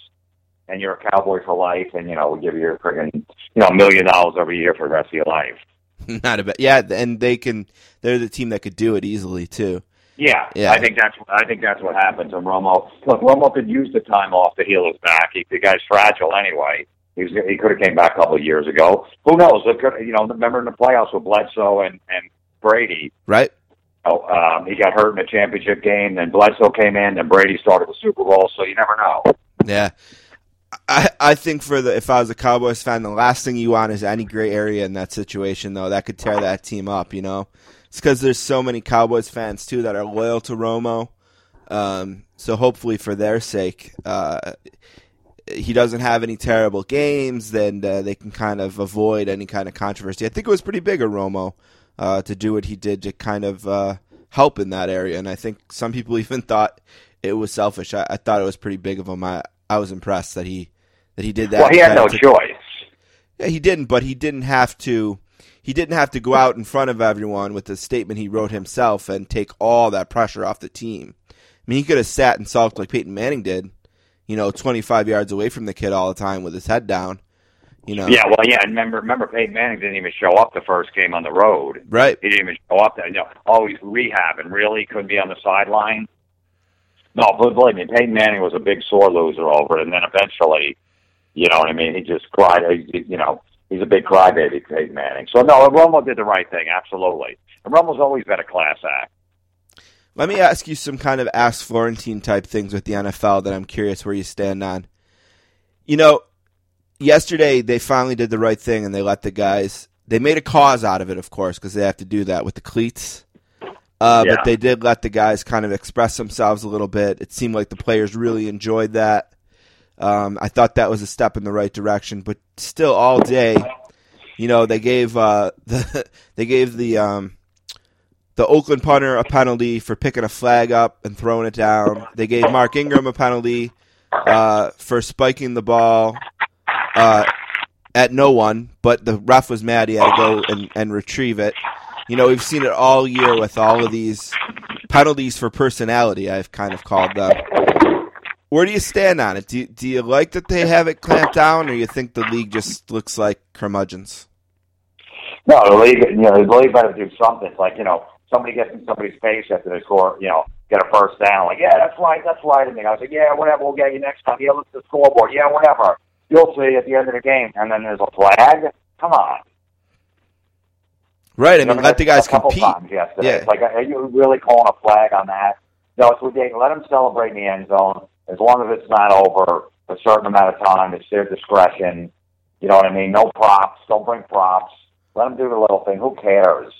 and you're a Cowboy for life. And you know, we'll give you a friggin' you know a million dollars every year for the rest of your life." not a bad. Yeah, and they can. They're the team that could do it easily too. Yeah, Yeah. I think that's I think that's what happens. And Romo, look, Romo could use the time off to heal his back. He, the guy's fragile anyway. He was, he could have came back a couple of years ago. Who knows? It could, you know, remember in the playoffs with Bledsoe and and Brady. Right? Oh, um, he got hurt in the championship game. Then Bledsoe came in. Then Brady started the Super Bowl. So you never know. Yeah. I I think for the if I was a Cowboys fan, the last thing you want is any gray area in that situation, though. That could tear that team up. You know, it's because there's so many Cowboys fans too that are loyal to Romo. Um, so hopefully, for their sake, uh, he doesn't have any terrible games. Then uh, they can kind of avoid any kind of controversy. I think it was pretty big of Romo uh, to do what he did to kind of uh, help in that area, and I think some people even thought it was selfish. I, I thought it was pretty big of him. I I was impressed that he that he did that. Well, he had no to- choice. Yeah, he didn't, but he didn't have to. He didn't have to go out in front of everyone with the statement he wrote himself and take all that pressure off the team. I mean, he could have sat and sulked like Peyton Manning did, you know, 25 yards away from the kid all the time with his head down. You know, Yeah, well, yeah. and Remember, remember, Peyton Manning didn't even show up the first game on the road. right? He didn't even show up there. You know, oh, he's rehabbing. Really, couldn't be on the sideline. No, but believe me, Peyton Manning was a big sore loser over it, and then eventually, you know what I mean. He just cried. You know, he's a big crybaby, Peyton Manning. So no, Romo did the right thing, absolutely. And Romo's always been a class act. Let me ask you some kind of ask Florentine type things with the NFL that I'm curious where you stand on. You know, yesterday they finally did the right thing and they let the guys. They made a cause out of it, of course, because they have to do that with the cleats. Uh, Yeah. But they did let the guys kind of express themselves a little bit. It seemed like the players really enjoyed that. Um, I thought that was a step in the right direction, but still, all day, you know, they gave uh, the they gave the um, the Oakland punter a penalty for picking a flag up and throwing it down. They gave Mark Ingram a penalty uh, for spiking the ball uh, at no one, but the ref was mad. He had to go and, and retrieve it. You know, we've seen it all year with all of these penalties for personality. I've kind of called them. Where do you stand on it? Do you, do you like that they have it clamped down, or you think the league just looks like curmudgeons? No, the league, you know, the league better do something. It's like you know, somebody gets in somebody's face after they score, you know, get a first down. Like, yeah, that's right, that's right. And I was like, yeah, whatever, we'll get you next time. Yeah, look at the scoreboard. Yeah, whatever. You'll see at the end of the game. And then there's a flag. Come on. Right. I You know, let the guys compete. Times yesterday. Yeah. It's like, are you really calling a flag on that? No, it's ridiculous. Let them celebrate in the end zone as long as it's not over a certain amount of time. It's their discretion. You know what I mean? No props. Don't bring props. Let them do the little thing. Who cares?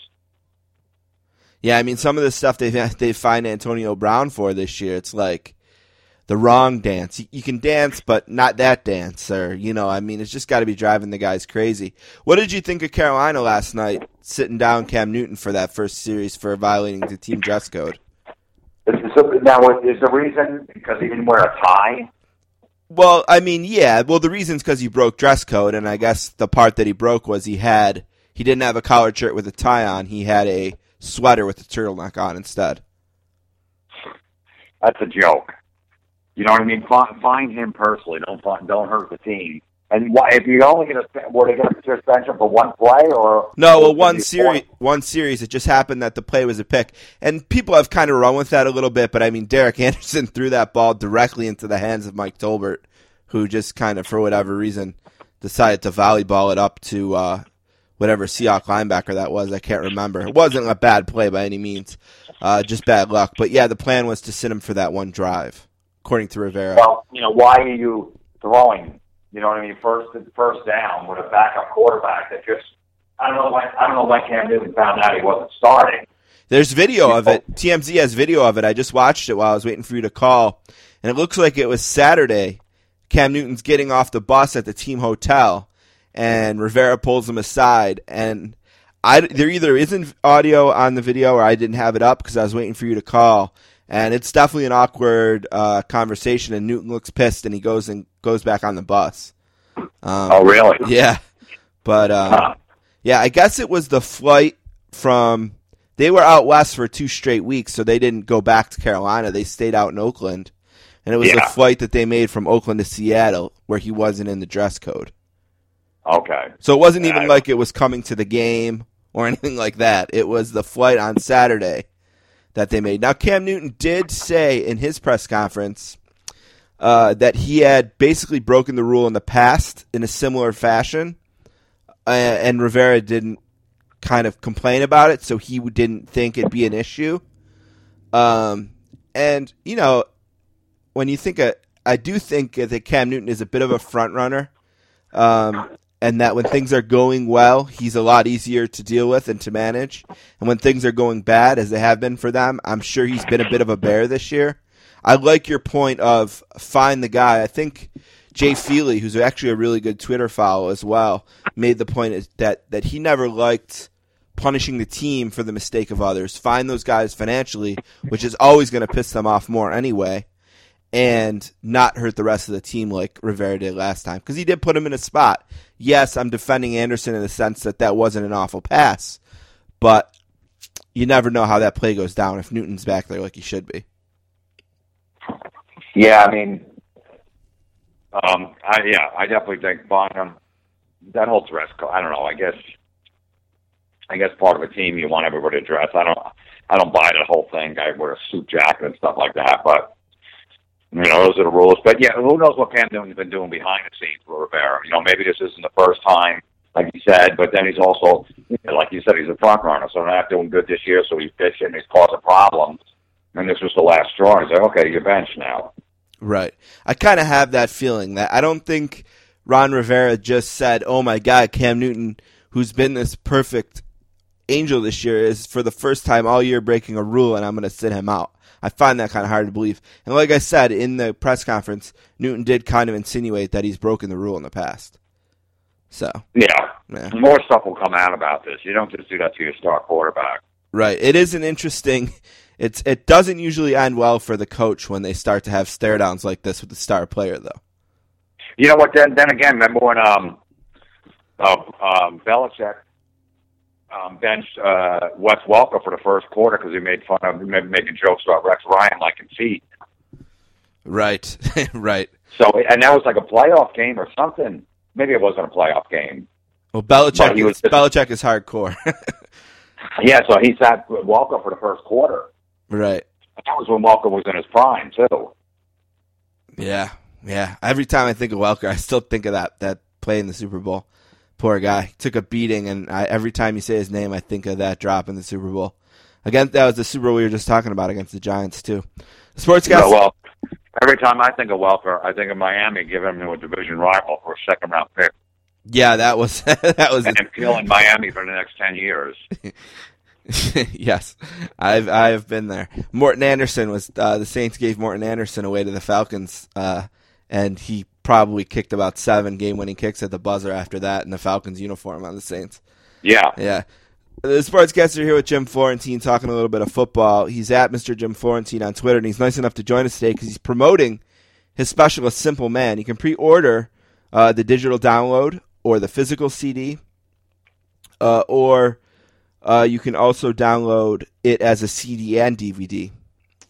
Yeah, I mean, some of the stuff they they find Antonio Brown for this year, it's like the wrong dance. You, can dance, but not that dance, or you know, I mean, it's just got to be driving the guys crazy. What did you think of Carolina last night, sitting down Cam Newton for that first series for violating the team dress code? Is, is, now, is the reason because he didn't wear a tie? Well, I mean, yeah. Well, the reason's because he broke dress code, and I guess the part that he broke was he had he didn't have a collared shirt with a tie on. He had a sweater with a turtleneck on instead. That's a joke. You know what I mean? Find, find him personally. Don't find, don't hurt the team. And why, if you're only going to, were they going to suspension him for one play or? No, well, one series, one series. It just happened that the play was a pick, and people have kind of run with that a little bit. But I mean, Derek Anderson threw that ball directly into the hands of Mike Tolbert, who just kind of, for whatever reason, decided to volleyball it up to uh, whatever Seahawk linebacker that was. I can't remember. It wasn't a bad play by any means, uh, just bad luck. But yeah, the plan was to sit him for that one drive, according to Rivera. Well, you know, why are you throwing? You know what I mean? First, first down with a backup quarterback that just. I don't know when. I don't know when Cam Newton found out he wasn't starting. There's video of it. TMZ has video of it. I just watched it while I was waiting for you to call, and it looks like it was Saturday. Cam Newton's getting off the bus at the team hotel, and Rivera pulls him aside, and I there either isn't audio on the video or I didn't have it up because I was waiting for you to call. And it's definitely an awkward uh, conversation, and Newton looks pissed, and he goes and goes back on the bus. Um, Oh, really? yeah, but uh, yeah, I guess it was the flight from. They were out west for two straight weeks, so they didn't go back to Carolina. They stayed out in Oakland, and it was the Yeah. flight that they made from Oakland to Seattle, where he wasn't in the dress code. Okay. So it wasn't even Yeah. like it was coming to the game or anything like that. It was the flight on Saturday that they made. Now, Cam Newton did say in his press conference uh, that he had basically broken the rule in the past in a similar fashion, uh, and Rivera didn't kind of complain about it, so he didn't think it'd be an issue. Um, and you know, when you think, of, I do think that Cam Newton is a bit of a front runner um, and that when things are going well, he's a lot easier to deal with and to manage. And when things are going bad, as they have been for them, I'm sure he's been a bit of a bear this year. I like your point of find the guy. I think Jay Feely, who's actually a really good Twitter follow as well, made the point that that he never liked punishing the team for the mistake of others. Find those guys financially, which is always going to piss them off more anyway and not hurt the rest of the team like Rivera did last time because he did put him in a spot. Yes, I'm defending Anderson in the sense that that wasn't an awful pass, but you never know how that play goes down if Newton's back there like he should be. Yeah, I mean, um, I yeah, I definitely think Bonham. That whole dress code. I don't know. I guess, I guess part of a team you want everybody to dress. I don't. I don't buy the whole thing. I wear a suit jacket and stuff like that. But you know, those are the rules. But yeah, who knows what Cam Newton's been doing behind the scenes for Rivera? You know, maybe this isn't the first time, like you said. But then he's also, like you said, he's a front runner. So not doing good this year. So he's pitching. He's causing problems. And this was the last straw. He's like, okay, you're benched now. Right. I kind of have that feeling that I don't think Ron Rivera just said, "Oh my God, Cam Newton, who's been this perfect angel this year, is for the first time all year breaking a rule, and I'm going to sit him out." I find that kind of hard to believe. And like I said in the press conference, Newton did kind of insinuate that he's broken the rule in the past. So, Yeah. Yeah. More stuff will come out about this. You don't just do that to your star quarterback. right, it is an interesting. It's it doesn't usually end well for the coach when they start to have stare downs like this with the star player, though. You know what? Then, then again, remember when um, uh, um, Belichick um, benched uh, Wes Welker for the first quarter because he made fun of ma- making jokes about Rex Ryan liking feet. Right, right. So, and that was like a playoff game or something. Maybe it wasn't a playoff game. Well, Belichick is, just- Belichick is hardcore. Yeah, so he sat Welker for the first quarter. Right. And that was when Welker was in his prime too. Yeah, yeah. Every time I think of Welker, I still think of that that play in the Super Bowl. Poor guy took a beating, and I, every time you say his name, I think of that drop in the Super Bowl. Again, that was the Super Bowl we were just talking about against the Giants too. Sportscast. Yeah, well, every time I think of Welker, I think of Miami giving him a division rival for a second round pick yeah, that was that was and killing Miami for the next ten years. yes, I've I've been there. Morten Andersen was uh, the Saints gave Morten Andersen away to the Falcons, uh, and he probably kicked about seven game-winning kicks at the buzzer after that in the Falcons uniform on the Saints. Yeah. Yeah. The Sportscaster here with Jim Florentine talking a little bit of football. He's at Mr. Jim Florentine on Twitter, and he's nice enough to join us today because he's promoting his special, A Simple Man. You can pre-order uh, the digital download or the physical CD, uh, or uh, you can also download it as a CD and DVD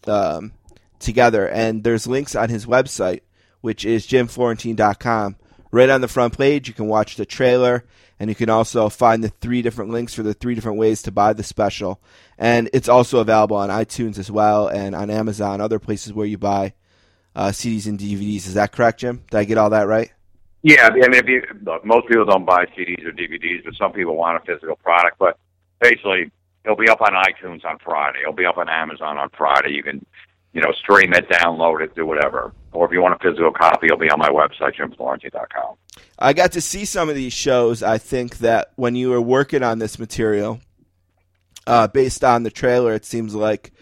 um, together. And there's links on his website, which is jimflorentine.com. Right on the front page, you can watch the trailer, and you can also find the three different links for the three different ways to buy the special. And it's also available on iTunes as well, and on Amazon, other places where you buy uh, CDs and DVDs. Is that correct, Jim? Did I get all that right? Yeah, I mean, if you, look, most people don't buy CDs or DVDs, but some people want a physical product. But basically, it'll be up on iTunes on Friday. It'll be up on Amazon on Friday. You can, you know, stream it, download it, do whatever. Or if you want a physical copy, it'll be on my website, jimflorentine.com. I got to see some of these shows. I think that when you were working on this material, Uh, based on the trailer, it seems like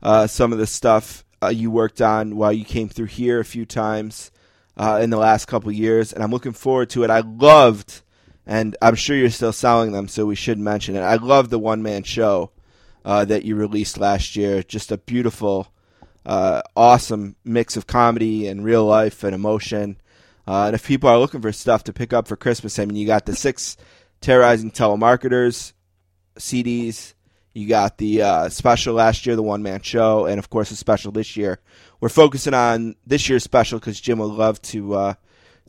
uh, some of the stuff uh, you worked on while you came through here a few times uh, in the last couple years, and I'm looking forward to it. I loved, and I'm sure you're still selling them, so we should mention it. I love the one man show uh, that you released last year. Just a beautiful, uh, awesome mix of comedy and real life and emotion. Uh, and if people are looking for stuff to pick up for Christmas, I mean, you got the six terrorizing telemarketers CDs. You got the uh, special last year, the one man show, and of course the special this year. We're focusing on this year's special because Jim would love to uh,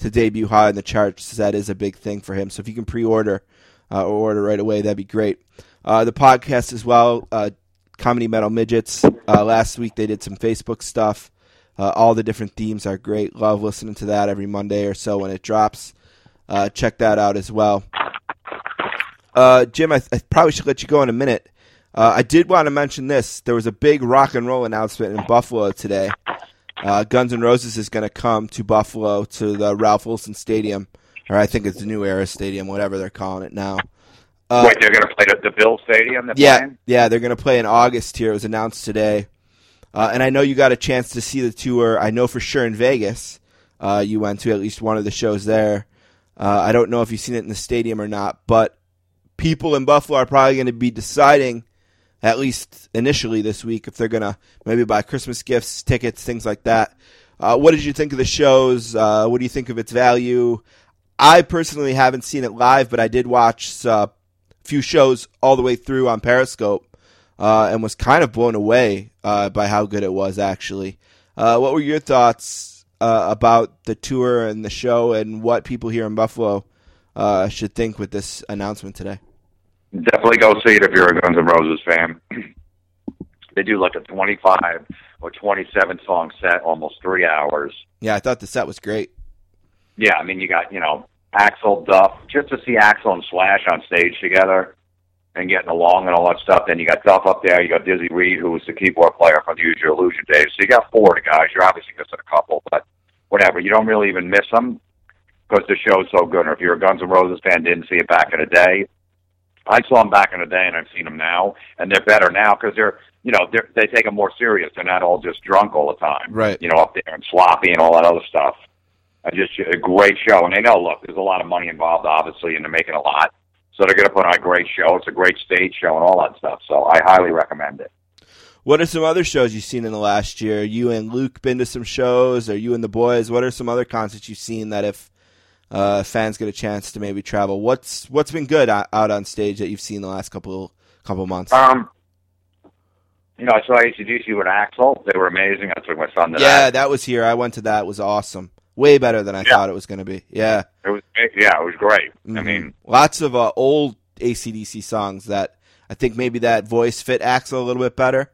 to debut high in the charts. That is a big thing for him. So if you can pre-order uh, or order right away, that'd be great. Uh, the podcast as well, uh, comedy metal midgets. Uh, last week they did some Facebook stuff. all the different themes are great. Love listening to that every Monday or so when it drops. check that out as well. Jim, I, I probably should let you go in a minute. Uh, I did want to mention this. There was a big rock and roll announcement in Buffalo today. Uh, Guns N' Roses is going to come to Buffalo to the Ralph Wilson Stadium, or I think it's the New Era Stadium, whatever they're calling it now. Uh, Wait, they're going to play at the Bill Stadium? yeah, playing? yeah, they're going to play in August here. It was announced today. Uh, and I know you got a chance to see the tour. I know for sure in Vegas, uh, you went to at least one of the shows there. Uh, I don't know if you've seen it in the stadium or not, but people in Buffalo are probably going to be deciding at least initially this week, if they're gonna maybe buy Christmas gifts, tickets, things like that. Uh, what did you think of the shows? Uh, what do you think of its value? I personally haven't seen it live, but I did watch uh, a few shows all the way through on Periscope, uh, and was kind of blown away uh, by how good it was. Actually, uh, what were your thoughts about the tour and the show, and what people here in Buffalo should think with this announcement today? Definitely go see it if you're a Guns N' Roses fan. they do like a 25 or 27 song set, almost three hours. Yeah, I thought the set was great. Yeah, I mean, you got, you know, Axl, Duff, just to see Axl and Slash on stage together and getting along and all that stuff. Then you got Duff up there, you got Dizzy Reed, who was the keyboard player from the Use Your Illusion days. So you got four of the guys. You're obviously missing a couple, but whatever. You don't really even miss them because the show's so good. Or if you're a Guns N' Roses fan, didn't see it back in the day, I saw them back in the day, and I've seen them now, and they're better now because they're you know they're, they take them more serious. They're not all just drunk all the time, right? You know, up there and sloppy and all that other stuff. And just a great show, and they know. Look, there's a lot of money involved, obviously, and they're making a lot, so they're going to put on a great show. It's a great stage show and all that stuff. So I highly recommend it. What are some other shows you've seen in the last year? You and Luke been to some shows, or you and the boys? What are some other concerts you've seen that if uh, fans get a chance to maybe travel. What's what's been good out on stage that you've seen the last couple couple months? Um, you know, I saw ACDC with Axl. They were amazing. I took my son to yeah, that. that was here. I went to that. It was awesome. Way better than I Yeah. thought it was going to be. Yeah. It was yeah, it was great. I Mhm. mean, lots of uh, old ACDC songs that I think maybe that voice fit Axl a little bit better.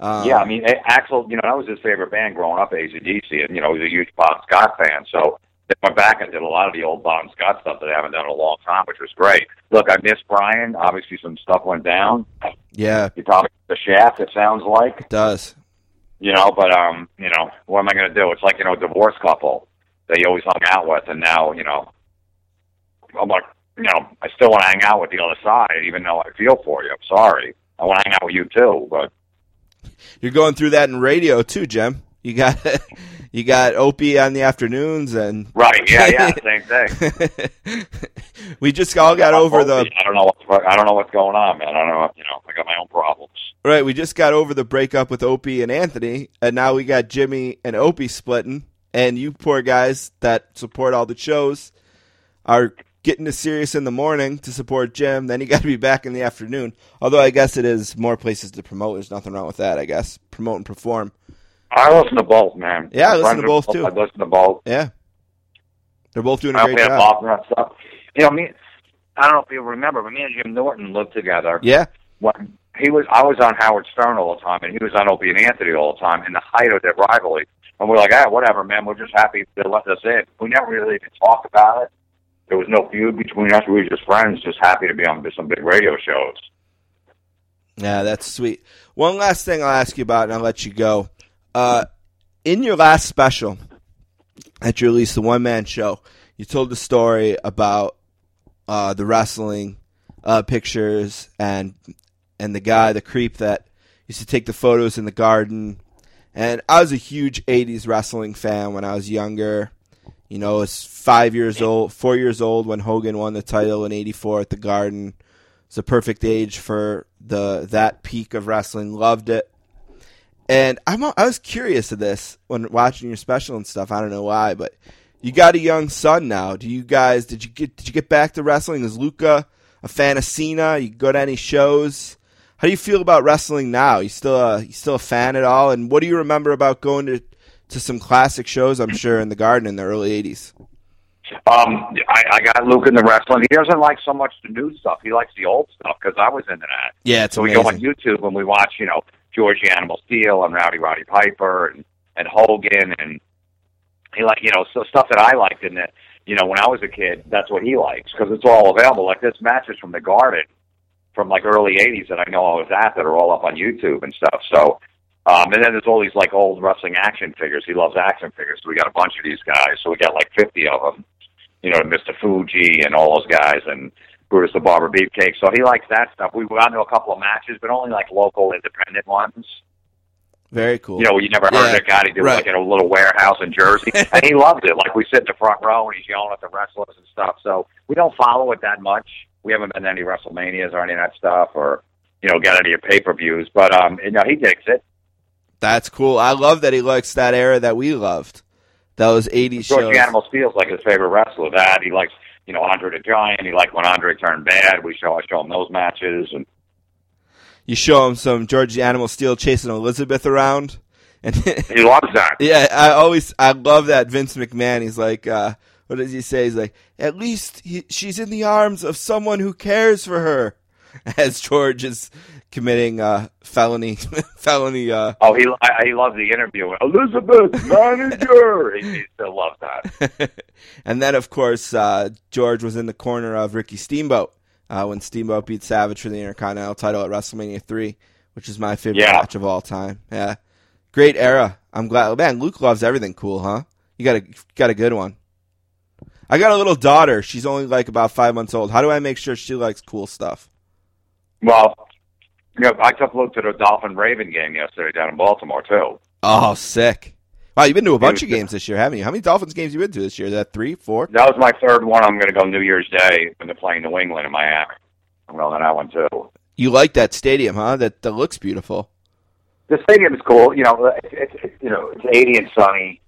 Um, yeah, I mean, A- Axl. You know, that was his favorite band growing up, ACDC, and you know, he was a huge Bon Scott fan. So they went back and did a lot of the old Bon Scott stuff that they haven't done in a long time, which was great. Look, I miss Brian. Obviously, some stuff went down. yeah, He probably the shaft. It sounds like. it does. you know. But um, you know, what am I going to do? It's like you know, a divorced couple that you always hung out with, and now you know, I'm like, you know, I still want to hang out with the other side, even though I feel for you. I'm sorry. I want to hang out with you too, but You're going through that in radio too, Jim. You got you got Opie on the afternoons and right, yeah, yeah, same thing. we just all got over the I don't know what's I don't know what's going on, man. I don't know. You know, I got my own problems. right. We just got over the breakup with Opie and Anthony, and now we got Jimmy and Opie splitting. And you poor guys that support all the shows are getting to Sirius in the morning to support Jim. Then you got to be back in the afternoon. Although I guess it is more places to promote. There's nothing wrong with that. I guess promote and perform. I listen to both, man. Yeah, I listen to are both, too. I listen to both. Yeah, they're both doing a I great job. golf and that stuff. You know, me. I don't know if you remember, but me and Jim Norton lived together. Yeah, when he was I was on Howard Stern all the time and he was on Opie and Anthony all the time in the height of their rivalry. And we're like, ah, whatever, man, we're just happy they let us in. We never really even talked about it. There was no feud between us. We were just friends, just happy to be on some big radio shows. Yeah, that's sweet. One last thing I'll ask you about, and I'll let you go. Uh, in your last special that you released, the one man show, you told the story about uh, the wrestling uh, pictures and and the guy, the creep that used to take the photos in the garden. And I was a huge '80s wrestling fan when I was younger. You know, I was five years old, four years old when Hogan won the title in '84 at the Garden. It's a perfect age for the that peak of wrestling. Loved it. And I'm I was curious of this when watching your special and stuff. I don't know why, but you got a young son now. Do you guys did you get did you get back to wrestling? Is Luca a fan of Cena? You go to any shows? How do you feel about wrestling now? You still a you still a fan at all? And what do you remember about going to to some classic shows? I'm sure in the Garden in the early '80s. Um, I, I got Luke in the wrestling. He doesn't like so much the new stuff. He likes the old stuff because I was into that. Yeah, it's so amazing. we go on YouTube and we watch, you know, George Animal Steele and Rowdy Roddy Piper and, and Hogan and he like, you know, so stuff that I liked in that, you know, when I was a kid, that's what he likes because it's all available. Like this matches from the Garden from like early '80s that I know I was at that are all up on YouTube and stuff. So, um, and then there's all these like old wrestling action figures. He loves action figures, so we got a bunch of these guys. So we got like 50 of them. You know, Mr. Fuji and all those guys, and Brutus the Barber Beefcake. So he likes that stuff. We got into a couple of matches, but only like local independent ones. Very cool. You know, you never heard Yeah, of that guy. He did right. like in a little warehouse in Jersey, and he loves it. Like we sit in the front row, and he's yelling at the wrestlers and stuff. So we don't follow it that much. We haven't been to any WrestleManias or any of that stuff, or you know, got any of pay per views. But um, you know, he digs it. That's cool. I love that he likes that era that we loved. Those '80s George shows. the Animal Steele's like his favorite wrestler. That he likes, you know, Andre the Giant. He liked when Andre turned bad. We show I show him those matches, and You show him some George the Animal Steele chasing Elizabeth around, and he loves that. yeah, I always I love that Vince McMahon. He's like, uh, what does he say? He's like, at least he, she's in the arms of someone who cares for her. As George is committing uh, felony, felony. Uh, Oh, he I, he loves the interview. Elizabeth, manager. he, he still loves that. and then, of course, uh, George was in the corner of Ricky Steamboat uh, when Steamboat beat Savage for the Intercontinental title at WrestleMania 3, which is my favorite Yeah. match of all time. Yeah. Great era. I'm glad. Man, Luke loves everything cool, huh? You got a, got a good one. I got a little daughter. She's only like about five months old. How do I make sure she likes cool stuff? Well, know, I took Luke at the Dolphin Raven game yesterday down in Baltimore too. Oh, sick. Wow, you've been to a bunch of games this year, haven't you? How many Dolphins games you been to this year? Is that three, four? That was my third one. I'm going to go New Year's Day when they're playing New England in Miami. I'm going to that one too. You like that stadium, huh? That that looks beautiful. The stadium is cool. You know, it's, it's, you know it's 80 and sunny.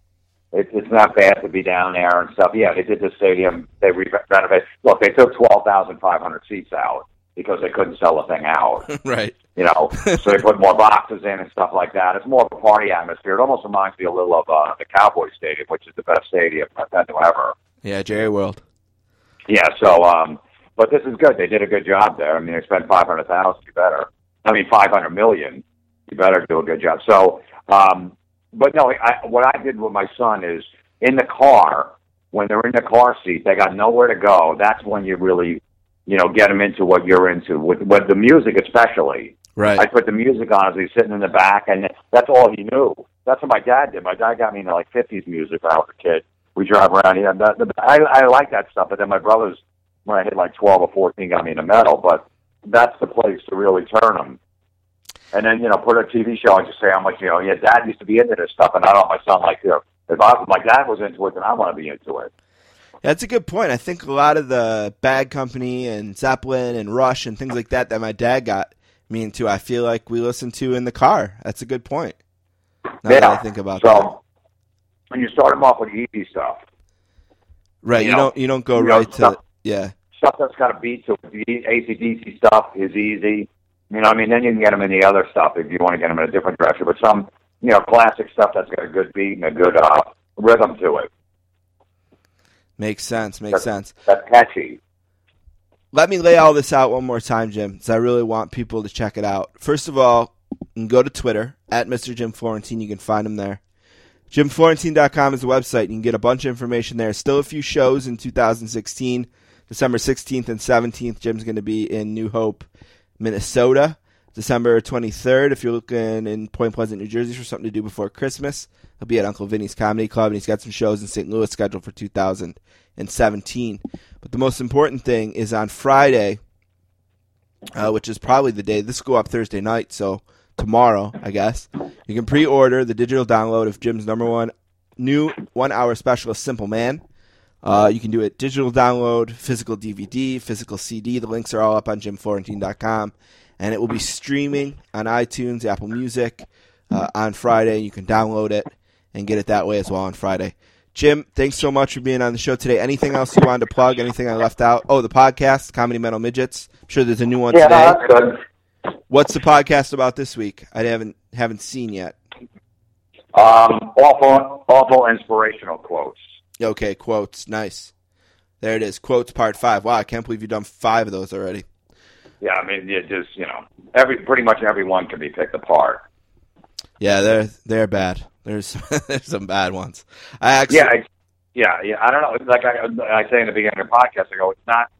It's it's not bad to be down there and stuff. Yeah, they did the stadium. They re- renovated. Look, they took 12,500 seats out because they couldn't sell the thing out. right. you know, so they put more boxes in and stuff like that. It's more of a party atmosphere. It almost reminds me a little of uh, the Cowboy Stadium, which is the best stadium I've been to ever. Yeah, Jerry World. Yeah, so um but this is good. They did a good job there. I mean they spent five hundred thousand, you better. I mean five hundred million. You better do a good job. So um but no, I what I did with my son is in the car, when they're in the car seat, they got nowhere to go. That's when you really you know, get them into what you're into with with the music especially. Right. I put the music on as he's sitting in the back, and that's all he knew. That's what my dad did. My dad got me into like '50s music when I was a kid. We drive around here. The, the, I, I like that stuff, but then my brothers, when I hit like 12 or 14, got me into metal. But that's the place to really turn them. And then you know, put a TV show and just say how much you know. Yeah, Dad used to be into this stuff, and I don't want my son like you know. If I, my dad was into it, then I want to be into it. That's a good point. I think a lot of the Bad Company and Zeppelin and Rush and things like that that my dad got me into, I feel like we listen to in the car. That's a good point. Now yeah. that I think about so, that. when you start them off with easy stuff, Right. you You know, don't you don't go you know, right to stuff- yeah. stuff that's got a beat to it. The ACDC stuff is easy. You know, I mean, then you can get them in the other stuff if you want to get them in a different direction. But some, you know, classic stuff that's got a good beat and a good uh, rhythm to it. Makes sense. Makes That's- sense. That's catchy. Let me lay all this out one more time, Jim, because I really want people to check it out. First of all, you can go to Twitter at Mr. Jim Florentine. You can find him there. JimFlorentine.com is the website. You can get a bunch of information there. Still a few shows in 2016. December 16th and 17th, Jim's going to be in New Hope, Minnesota. December 23rd, if you're looking in Point Pleasant, New Jersey for something to do before Christmas, he'll be at Uncle Vinnie's Comedy Club, and he's got some shows in St. Louis scheduled for 2017. But the most important thing is on Friday, uh, which is probably the day. This will go up Thursday night, so tomorrow, I guess. You can pre-order the digital download of Jim's number one new one-hour specialist, Simple Man. Uh, you can do it digital download, physical DVD, physical CD. The links are all up on jimflorentine.com. And it will be streaming on iTunes, Apple Music uh, on Friday. You can download it and get it that way as well on Friday. Jim, thanks so much for being on the show today. Anything else you wanted to plug? Anything I left out? Oh, the podcast, Comedy Metal Midgets. I'm sure there's a new one Yeah, today. that's good. What's the podcast about this week? I haven't haven't seen yet. Um, awful, awful inspirational quotes. Okay, quotes. Nice. There it is. Quotes part five. Wow, I can't believe you've done five of those already. Yeah, I mean, you just you know, every pretty much everyone can be picked apart. Yeah, they're they're bad. There's there's some bad ones. I actually Yeah, it's, yeah, yeah. I don't know. Like I, I say in the beginning of the podcast, I go, it's not.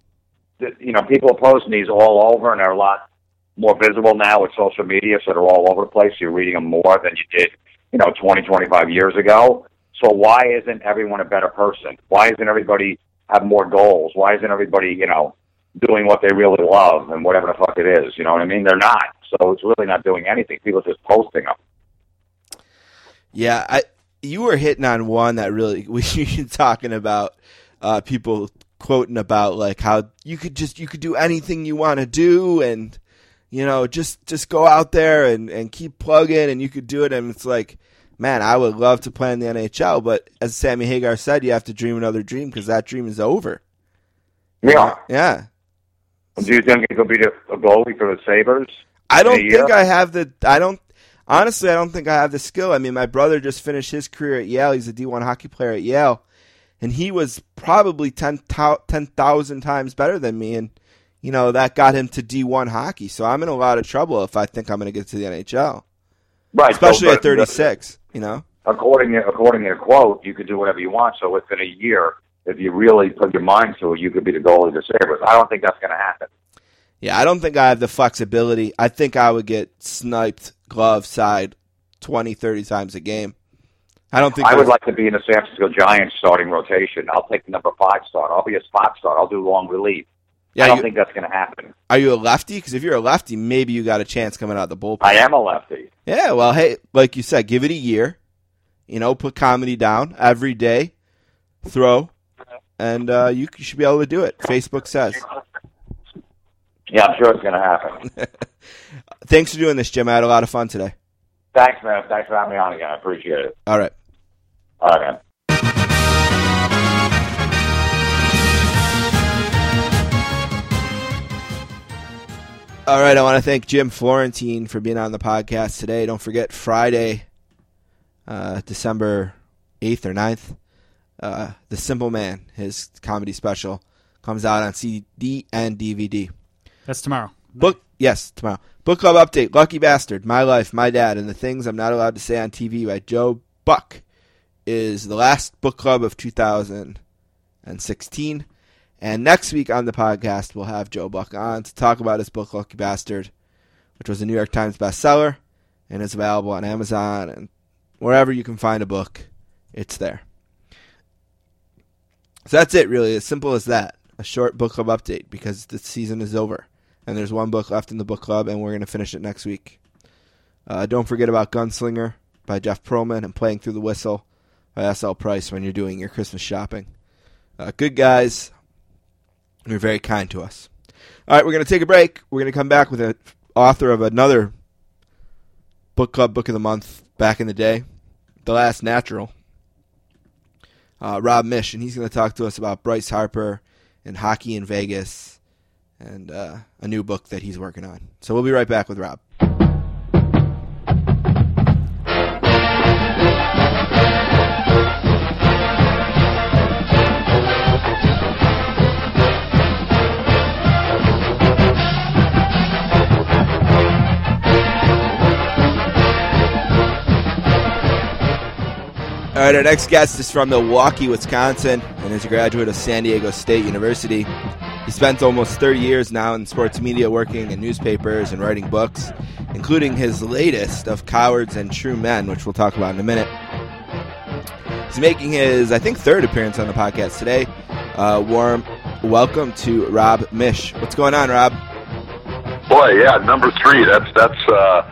that, You know, people are posting these all over, and they're a lot more visible now with social media, so they're all over the place. You're reading them more than you did, you know, 20, 25 years ago. So why isn't everyone a better person? Why isn't everybody have more goals? Why isn't everybody, you know, doing what they really love and whatever the fuck it is? You know what I mean? They're not. So it's really not doing anything. People are just posting them. Yeah, I you were hitting on one that really we talking about uh, people quoting about like how you could just you could do anything you want to do and you know just just go out there and and keep plugging and you could do it and it's like man I would love to play in the NHL but as Sammy Hagar said you have to dream another dream because that dream is over. Yeah. Yeah. Do you think it could be a goalie for the Sabres? I don't think I have the. I don't. Honestly, I don't think I have the skill. I mean, my brother just finished his career at Yale. He's a D1 hockey player at Yale, and he was probably 10,000 10,000 times better than me. And you know that got him to D1 hockey. So I'm in a lot of trouble if I think I'm going to get to the NHL, Right. especially so, at 36. You know. According to, according to the quote, you could do whatever you want. So within a year, if you really put your mind to it, you could be the goalie of the Sabres. I don't think that's going to happen. Yeah, I don't think I have the flexibility. I think I would get sniped glove side 20, 30 times a game. I don't think I would like to be in the San Francisco Giants starting rotation. I'll take the number five start. I'll be a spot start. I'll do long relief. Yeah, I don't you- think that's going to happen. Are you a lefty? Because if you're a lefty, maybe you got a chance coming out of the bullpen. I am a lefty. Yeah, well, hey, like you said, give it a year. You know, put comedy down every day, throw, and uh, you should be able to do it. Facebook says. Yeah, I'm sure it's going to happen. Thanks for doing this, Jim. I had a lot of fun today. Thanks, man. Thanks for having me on again. I appreciate it. All right. All right, man. All right, I want to thank Jim Florentine for being on the podcast today. Don't forget Friday, uh, December 8th or 9th, uh, The Simple Man, his comedy special, comes out on CD and DVD. That's tomorrow. Book yes, tomorrow. Book club update. Lucky Bastard, My Life, My Dad, and the Things I'm Not Allowed to Say on TV by Joe Buck is the last book club of 2016. And next week on the podcast, we'll have Joe Buck on to talk about his book, Lucky Bastard, which was a New York Times bestseller and is available on Amazon and wherever you can find a book, it's there. So that's it, really. As simple as that. A short book club update because the season is over. And there's one book left in the book club, and we're going to finish it next week. Uh, don't forget about Gunslinger by Jeff Pearlman and Playing Through the Whistle by S.L. Price when you're doing your Christmas shopping. Uh, good guys. You're very kind to us. All right, we're going to take a break. We're going to come back with an author of another book club book of the month back in the day, The Last Natural, uh, Rob Miech, and he's going to talk to us about Bryce Harper and hockey in Vegas and uh, a new book that he's working on. So we'll be right back with Rob. All right, our next guest is from Milwaukee, Wisconsin, and is a graduate of San Diego State University. He spent almost 30 years now in sports media working in newspapers and writing books, including his latest of Cowards and True Men, which we'll talk about in a minute. He's making his, I think, third appearance on the podcast today. Uh, warm welcome to Rob Miech. What's going on, Rob? boy, yeah, number three. That's that's uh,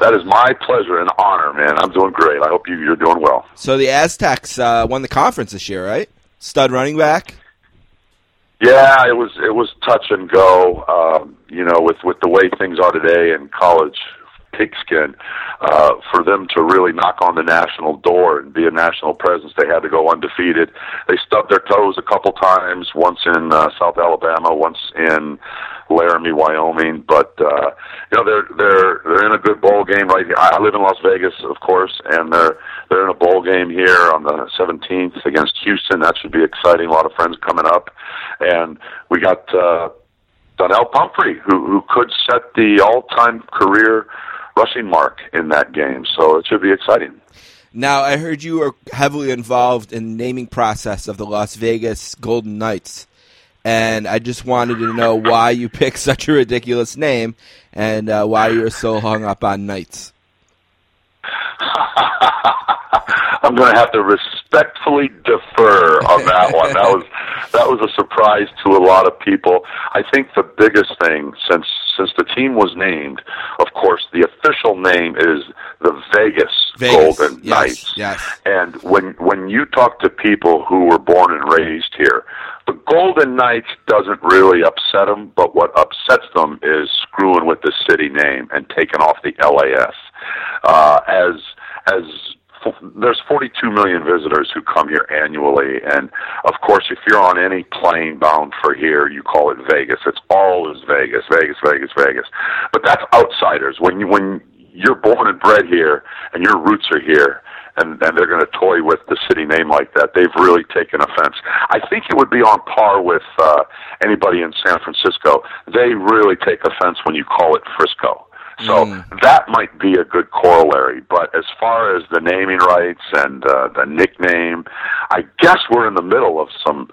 that is my pleasure and honor, man. I'm doing great. I hope you, you're doing well. So the Aztecs uh, won the conference this year, right? Stud running back. Yeah, it was it was touch and go. Um, you know, with with the way things are today in college pigskin, uh, for them to really knock on the national door and be a national presence, they had to go undefeated. They stubbed their toes a couple times, once in uh, South Alabama, once in Laramie, Wyoming. But uh, you know, they're they're they're in a good bowl game right here. I live in Las Vegas, of course, and they're they're in a bowl game here on the 17th against Houston. That should be exciting. A lot of friends coming up, and we got. Uh, Donnell Pumphrey, who who could set the all-time career rushing mark in that game. So it should be exciting. Now, I heard you were heavily involved in the naming process of the Las Vegas Golden Knights, and I just wanted to know why you picked such a ridiculous name and uh, why you're so hung up on Knights. I'm going to have to respectfully defer on that one. That was that was a surprise to a lot of people. I think the biggest thing since since the team was named, of course, the official name is the Vegas, Vegas, Golden yes, Knights. yes. And when when you talk to people who were born and raised here, Golden Knights doesn't really upset them, but what upsets them is screwing with the city name and taking off the LAS. Uh, as as there's 42 million visitors who come here annually, and of course, if you're on any plane bound for here, you call it Vegas. It's always Vegas, Vegas, Vegas, Vegas. But that's outsiders. When you when you're born and bred here, and your roots are here, and, and they're going to toy with the city name like that, they've really taken offense. I think it would be on par with uh, anybody in San Francisco. They really take offense when you call it Frisco. So that might be a good corollary. But as far as the naming rights and uh, the nickname, I guess we're in the middle of some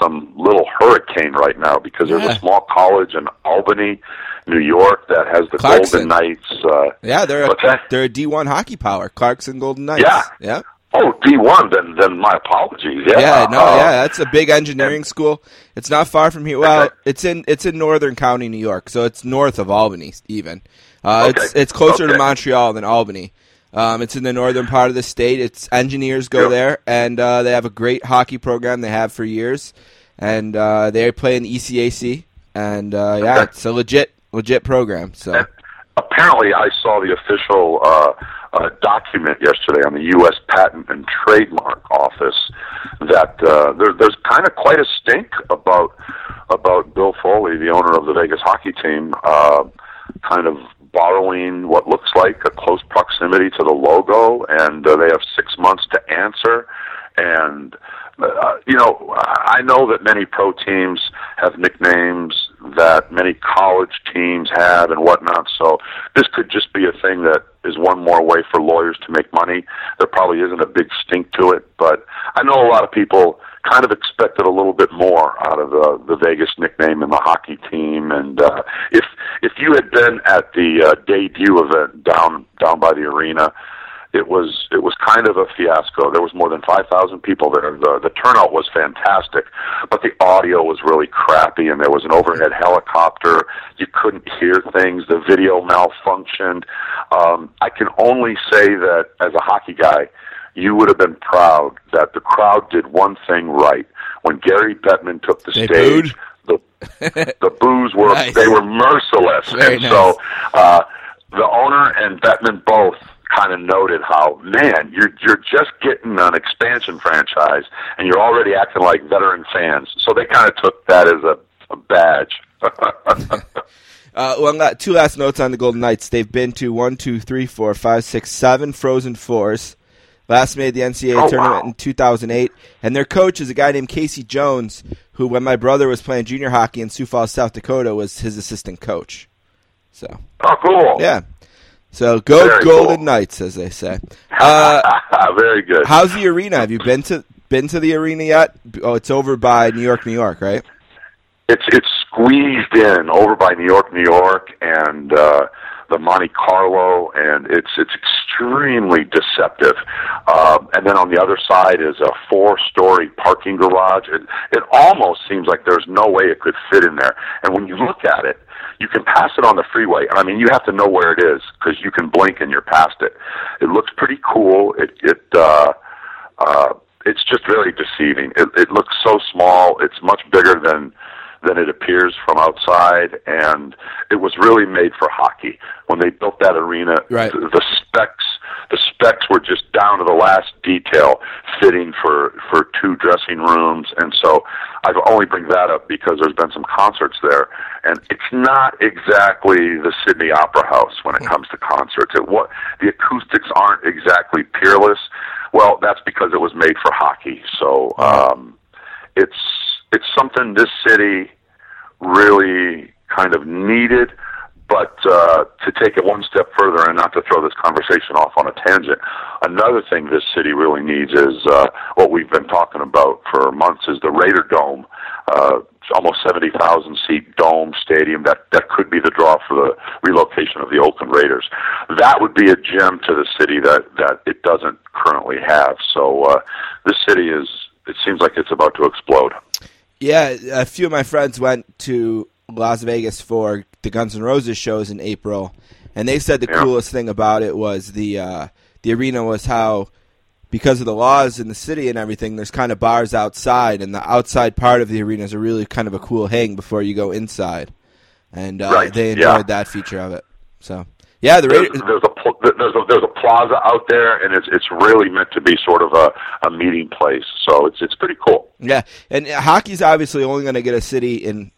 some little hurricane right now because there's a small college in Albany, New York, that has the Clarkson. Golden Knights. Uh, Yeah, they're a, they're a D1 hockey power, Clarkson Golden Knights. Yeah. yeah, oh, D one. Then then my apologies. Yeah, yeah. No, Uh, yeah, that's a big engineering school. It's not far from here. Well, Okay. it's in it's in Northern County, New York, so it's north of Albany, even. Uh, Okay. It's it's closer to Montreal than Albany. Um, it's in the northern part of the state. It's engineers go there, and uh, they have a great hockey program. They have for years, and uh, they play in the ECAC. And uh, yeah, it's a legit legit program. So And apparently, I saw the official uh, uh, document yesterday on the U.S. Patent and Trademark Office that uh, there, there's kind of quite a stink about about Bill Foley, the owner of the Vegas hockey team, uh, kind of borrowing what looks like a close proximity to the logo, and uh, they have six months to answer. And uh, you know, I know that many pro teams have nicknames that many college teams have and whatnot. So this could just be a thing that is one more way for lawyers to make money. There probably isn't a big stink to it, but I know a lot of people kind of expected a little bit more out of the the Vegas nickname and the hockey team. And uh, if if you had been at the uh, debut event down down by the arena, it was it was kind of a fiasco. There was more than five thousand people there. The the turnout was fantastic, but the audio was really crappy, and there was an overhead helicopter. You couldn't hear things. The video malfunctioned. Um, I can only say that as a hockey guy, you would have been proud that the crowd did one thing right. When Gary Bettman took the They stage, the the boos were Nice. they were merciless, Very and nice. so uh, the owner and Bettman both kind of noted how man you're you're just getting an expansion franchise and you're already acting like veteran fans. So they kind of took that as a, a badge. Uh, well, la- two last notes on the Golden Knights. They've been to one, two, three, four, five, six, seven Frozen Fours. Last made the NCAA Oh, tournament wow. in 2008, and their coach is a guy named Casey Jones, who, when my brother was playing junior hockey in Sioux Falls, South Dakota, was his assistant coach. So, oh, cool. yeah. So go Very Golden cool. Knights, as they say. Uh, Very good. how's the arena? Have you been to been to the arena yet? Oh, it's over by New York, New York, right? it's it's squeezed in over by New York, New York, and uh, the Monte Carlo, and it's it's extremely deceptive. Um, and then on the other side is a four-story parking garage. It, it almost seems like there's no way it could fit in there. And when you look at it, you can pass it on the freeway, I mean you have to know where it is because you can blink and you're past it. It looks pretty cool. It it uh, uh, it's just very deceiving. It, it looks so small. It's much bigger than than it appears from outside, and it was really made for hockey. When they built that arena, Right. the, the specs the specs were just down to the last detail, fitting for for two dressing rooms, and so I only bring that up because there's been some concerts there, and it's not exactly the Sydney Opera House when it comes to concerts. It what the acoustics aren't exactly peerless. Well, that's because it was made for hockey. So um, it's it's something this city really kind of needed. But uh, to take it one step further and not to throw this conversation off on a tangent, another thing this city really needs is uh, what we've been talking about for months is the Raider Dome. Uh, almost 70,000 seat dome stadium that that could be the draw for the relocation of the Oakland Raiders. That would be a gem to the city that that it doesn't currently have. So uh, this city is it seems like it's about to explode. Yeah, a few of my friends went to Las Vegas for the Guns N' Roses shows in April, and they said the Yeah. coolest thing about it was the uh, the arena was how because of the laws in the city and everything, there's kind of bars outside, and the outside part of the arena is a really kind of a cool hang before you go inside, and uh, Right, they yeah. enjoyed that feature of it. So yeah, the There's, Raiders. there's a there's a there's a plaza out there, and it's it's really meant to be sort of a a meeting place. So it's it's pretty cool. Yeah, and hockey's obviously only going to get a city in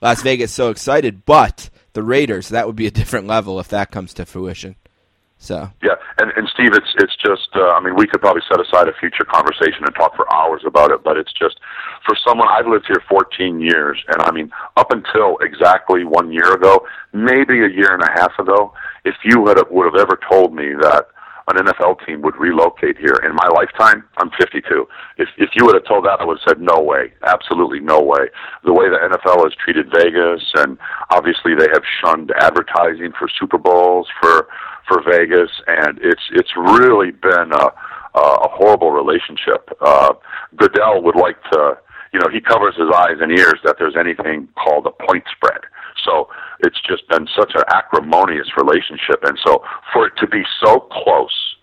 Las Vegas so excited, but the Raiders that would be a different level if that comes to fruition. So Yeah, and and Steve, it's it's just uh, I mean we could probably set aside a future conversation and talk for hours about it, but it's just for someone I've lived here 14 years, and I mean up until exactly one year ago, maybe a year and a half ago, if you had would have ever told me that an NFL team would relocate here in my lifetime, I'm 52. If if you would have told that, I would have said no way, absolutely no way. The way the NFL has treated Vegas, and obviously they have shunned advertising for Super Bowls for for Vegas, and it's it's really been a a horrible relationship. Uh, Goodell would like to, you know, he covers his eyes and ears that there's anything called a point spread. So it's just been such an acrimonious relationship, and so for it to be so close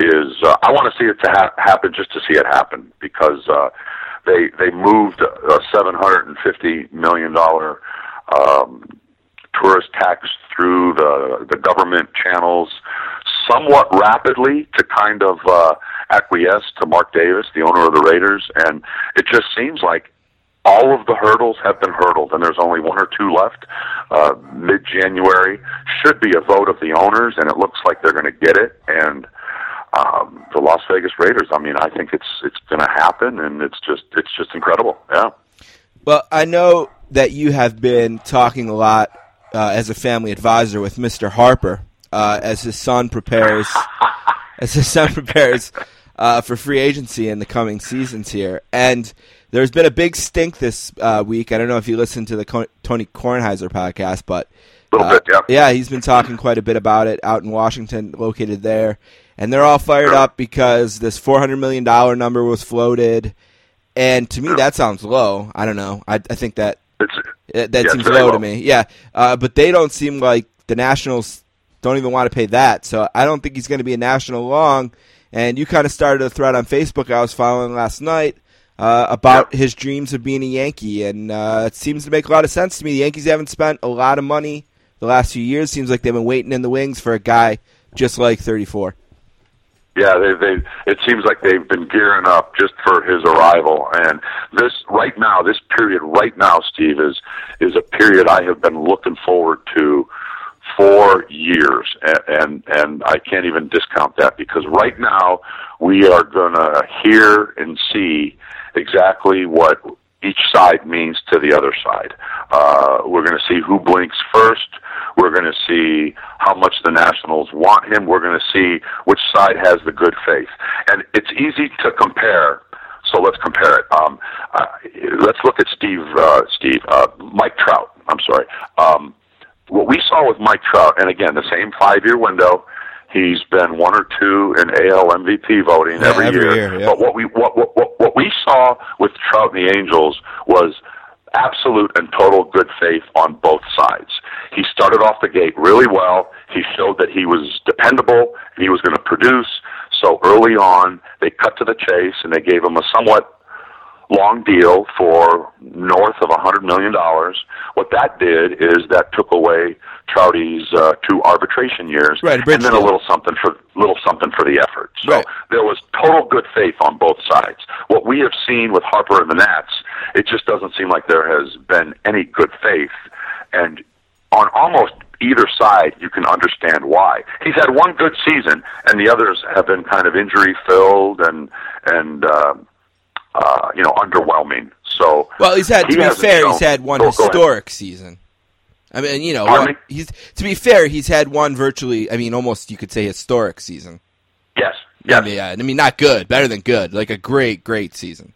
is uh, I want to see it to ha- happen just to see it happen because uh, they they moved a seven hundred and fifty million dollar um, tourist tax through the the government channels somewhat rapidly to kind of uh, acquiesce to Mark Davis, the owner of the Raiders, and it just seems like all of the hurdles have been hurdled, and there's only one or two left. Uh, Mid January should be a vote of the owners, and it looks like they're going to get it. And um, the Las Vegas Raiders, I mean, I think it's it's going to happen, and it's just it's just incredible. Yeah. Well, I know that you have been talking a lot uh, as a family advisor with Mr. Harper uh, as his son prepares as his son prepares uh, for free agency in the coming seasons here. And there's been a big stink this uh, week. I don't know if you listened to the Co- Tony Kornheiser podcast, but Little uh, bit, yeah. yeah, he's been talking quite a bit about it out in Washington, located there, and they're all fired up because this four hundred million dollar number was floated. And to me, that sounds low. I don't know. I, I think that It's that Yeah, seems low, low. to me. Yeah, uh, but they don't seem like the Nationals don't even want to pay that. So I don't think he's going to be a national long. And you kind of started a thread on Facebook I was following last night uh, about his dreams of being a Yankee, and uh, it seems to make a lot of sense to me. The Yankees haven't spent a lot of money the last few years. Seems like they've been waiting in the wings for a guy just like 34. Yeah, they they it seems like they've been gearing up just for his arrival. And this right now, this period right now, Steve, is is a period I have been looking forward to for years, and and, and I can't even discount that because right now we are going to hear and see exactly what each side means to the other side. Uh, we're going to see who blinks first. We're going to see how much the Nationals want him. We're going to see which side has the good faith. And it's easy to compare. So let's compare it. Um, uh, let's look at Steve. Uh, Steve, uh, Mike Trout. I'm sorry. Um, what we saw with Mike Trout, and again, the same five-year window. He's been one or two in AL MVP voting Yeah, every, every year. year, yeah. But what we what, what what what we saw with Trout and the Angels was absolute and total good faith on both sides. He started off the gate really well. He showed that he was dependable and he was going to produce. So early on, they cut to the chase and they gave him a somewhat long deal for north of a hundred million dollars. What that did is that took away Trouty's uh, two arbitration years, Right, and then a little something for little something for the effort. So Right. there was total good faith on both sides. What we have seen with Harper and the Nats, it just doesn't seem like there has been any good faith, and on almost either side, you can understand why. He's had one good season, and the others have been kind of injury filled and and. Uh, uh, you know, underwhelming. So Well, he's had to he be fair, shown- he's had one historic season. I mean, you know, me? he's to be fair, he's had one virtually. I mean, almost you could say historic season. Yes, yes, I mean, yeah, I mean, not good, better than good, like a great, great season.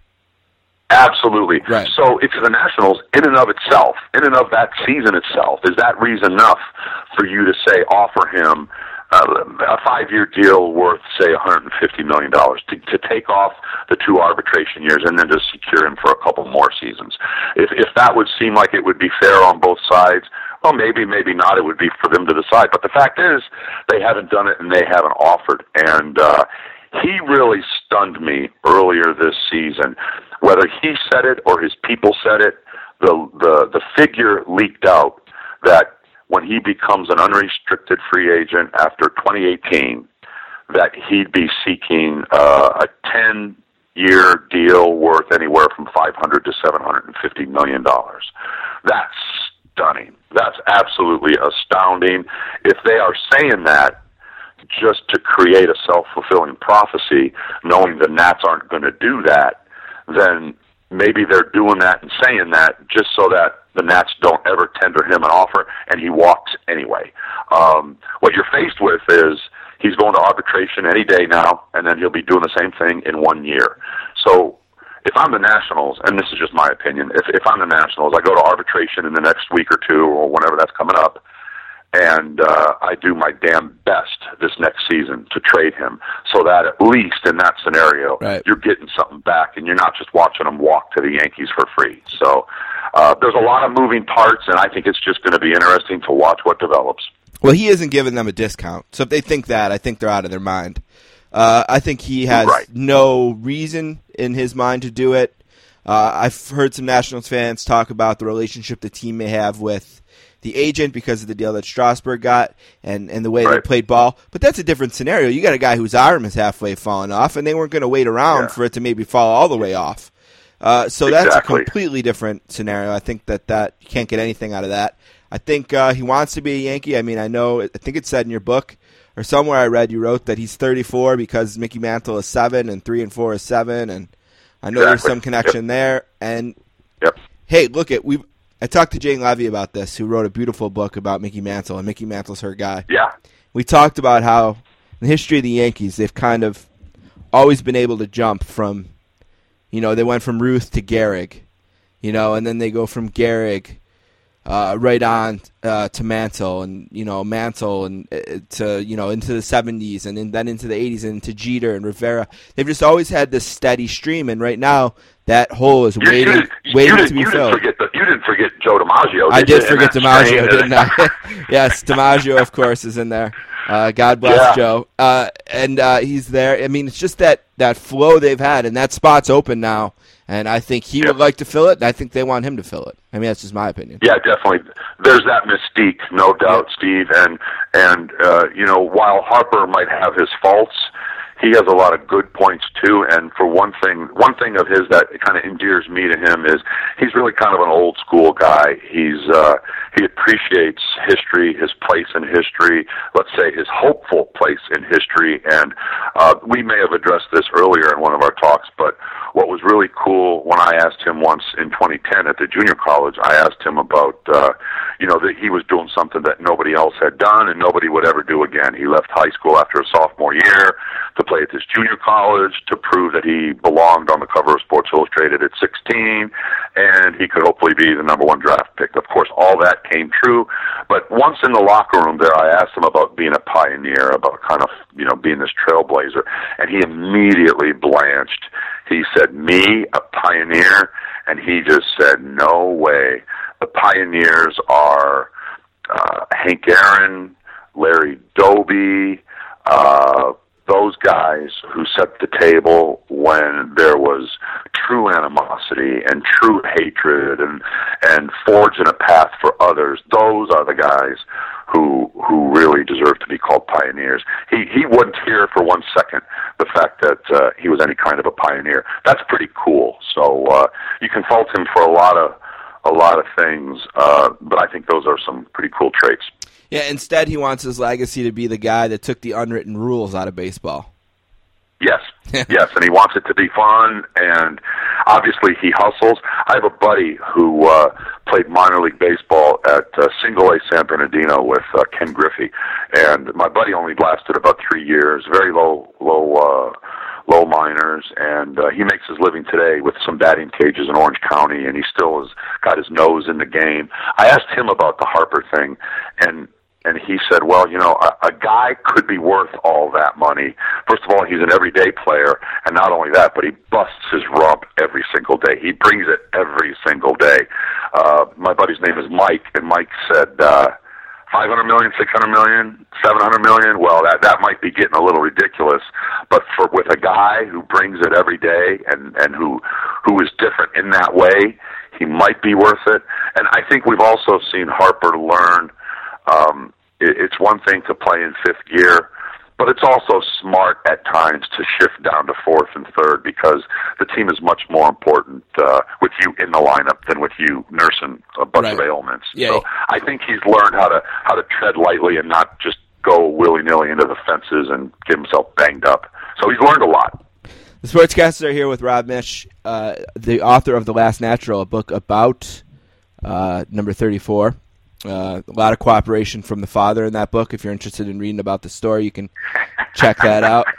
absolutely. Right. So if the Nationals, in and of itself, in and of that season itself, is that reason enough for you to say offer him uh, a five-year deal worth, say, 150 million dollars to, to take off the two arbitration years and then just secure him for a couple more seasons? If if that would seem like it would be fair on both sides. Well, maybe, maybe not. It would be for them to decide. But the fact is, they haven't done it and they haven't offered. And uh, he really stunned me earlier this season. Whether he said it or his people said it, the the the figure leaked out that when he becomes an unrestricted free agent after 2018, that he'd be seeking uh, a 10 year deal worth anywhere from 500 to 750 million dollars. That's stunning. That's absolutely astounding. If they are saying that just to create a self-fulfilling prophecy, knowing the Nats aren't going to do that, then maybe they're doing that and saying that just so that the Nats don't ever tender him an offer and he walks anyway. Um, what you're faced with is he's going to arbitration any day now, and then he'll be doing the same thing in one year. So if I'm the Nationals, and this is just my opinion, if if I'm the Nationals, I go to arbitration in the next week or two or whenever that's coming up, and uh, I do my damn best this next season to trade him, so that at least in that scenario, Right. you're getting something back, and you're not just watching him walk to the Yankees for free. So uh, there's a lot of moving parts, and I think it's just going to be interesting to watch what develops. Well, he isn't giving them a discount. So if they think that, I think they're out of their mind. Uh, I think he has Right. no reason in his mind to do it. Uh, I've heard some Nationals fans talk about the relationship the team may have with the agent because of the deal that Strasburg got and, and the way they played ball. But that's a different scenario. You got a guy whose arm is halfway falling off, and they weren't going to wait around Yeah. for it to maybe fall all the way off. Uh, so that's a completely different scenario. I think that that you can't get anything out of that. I think uh, he wants to be a Yankee. I mean, I know. I think it said in your book or somewhere I read you wrote that he's 34 because Mickey Mantle is seven and three and four is seven, and I know there's some connection there. And Yep. hey, look at we. I talked to Jane Leavy about this, who wrote a beautiful book about Mickey Mantle, and Mickey Mantle's her guy. Yeah. We talked about how in the history of the Yankees, they've kind of always been able to jump from, you know, they went from Ruth to Gehrig, you know, and then they go from Gehrig uh, right on uh, to Mantle, and you know Mantle, and uh, to you know into the '70s, and in, then into the '80s, and into Jeter and Rivera. They've just always had this steady stream, and right now that hole is You, waiting, waiting to be filled. forget you didn't forget Joe DiMaggio. I did forget DiMaggio, didn't I? yes, DiMaggio, of course, is in there. Uh, God bless Yeah. Joe. Uh, and uh, he's there. I mean, it's just that, that flow they've had, and that spot's open now. And I think he Yep. would like to fill it, and I think they want him to fill it. I mean, that's just my opinion. Yeah, definitely. There's that mystique, no doubt, Steve. And and uh, you know, while Harper might have his faults, he has a lot of good points too. And for one thing, one thing of his that kind of endears me to him is he's really kind of an old school guy. He's uh, he appreciates history, his place in history. Let's say his hopeful place in history. And uh, we may have addressed this earlier in one of our talks, but what was really cool when I asked him once in 2010 at the junior college, I asked him about, uh, you know, that he was doing something that nobody else had done and nobody would ever do again. He left high school after a sophomore year to play at this junior college to prove that he belonged on the cover of Sports Illustrated at 16 and he could hopefully be the number one draft pick. Of course, all that came true, but once in the locker room there, I asked him about being a pioneer, about kind of, you know, being this trailblazer, and he immediately blanched. He said, "Me, a pioneer," and he just said, "No way." The pioneers are uh, Hank Aaron, Larry Doby, uh, those guys who set the table when there was true animosity and true hatred and and forging a path for others. Those are the guys who who really deserve to be called pioneers. He he wouldn't hear for one second the fact that uh, he was any kind of a pioneer. That's pretty cool. So uh, you can fault him for a lot of a lot of things, uh, but I think those are some pretty cool traits. Yeah, instead he wants his legacy to be the guy that took the unwritten rules out of baseball. Yes, yes, and he wants it to be fun, and obviously he hustles. I have a buddy who uh, played minor league baseball at uh, Single A San Bernardino with uh, Ken Griffey, and my buddy only lasted about three years. Very low, low, uh, low minors, and uh, he makes his living today with some batting cages in Orange County, and he still has got his nose in the game. I asked him about the Harper thing, and and he said, "Well, you know, a, a guy could be worth all that money. First of all, he's an everyday player, and not only that, but he busts his rump every single day. He brings it every single day." Uh, my buddy's name is Mike, and Mike said. uh Five hundred million, six hundred million, seven hundred million. Well, that that might be getting a little ridiculous, but for with a guy who brings it every day and and who who is different in that way, he might be worth it. And I think we've also seen Harper learn um, it, it's one thing to play in fifth gear, but it's also smart at times to shift down to fourth and third because the team is much more important uh, with you in the lineup than with you nursing a bunch of ailments. Yeah. So I think he's learned how to how to tread lightly and not just go willy nilly into the fences and get himself banged up. So he's learned a lot. The Sportscasters are here with Rob Miech, uh, the author of The Last Natural, a book about uh, number 34. Uh, a lot of cooperation from the father in that book. If you're interested in reading about the story, you can check that out.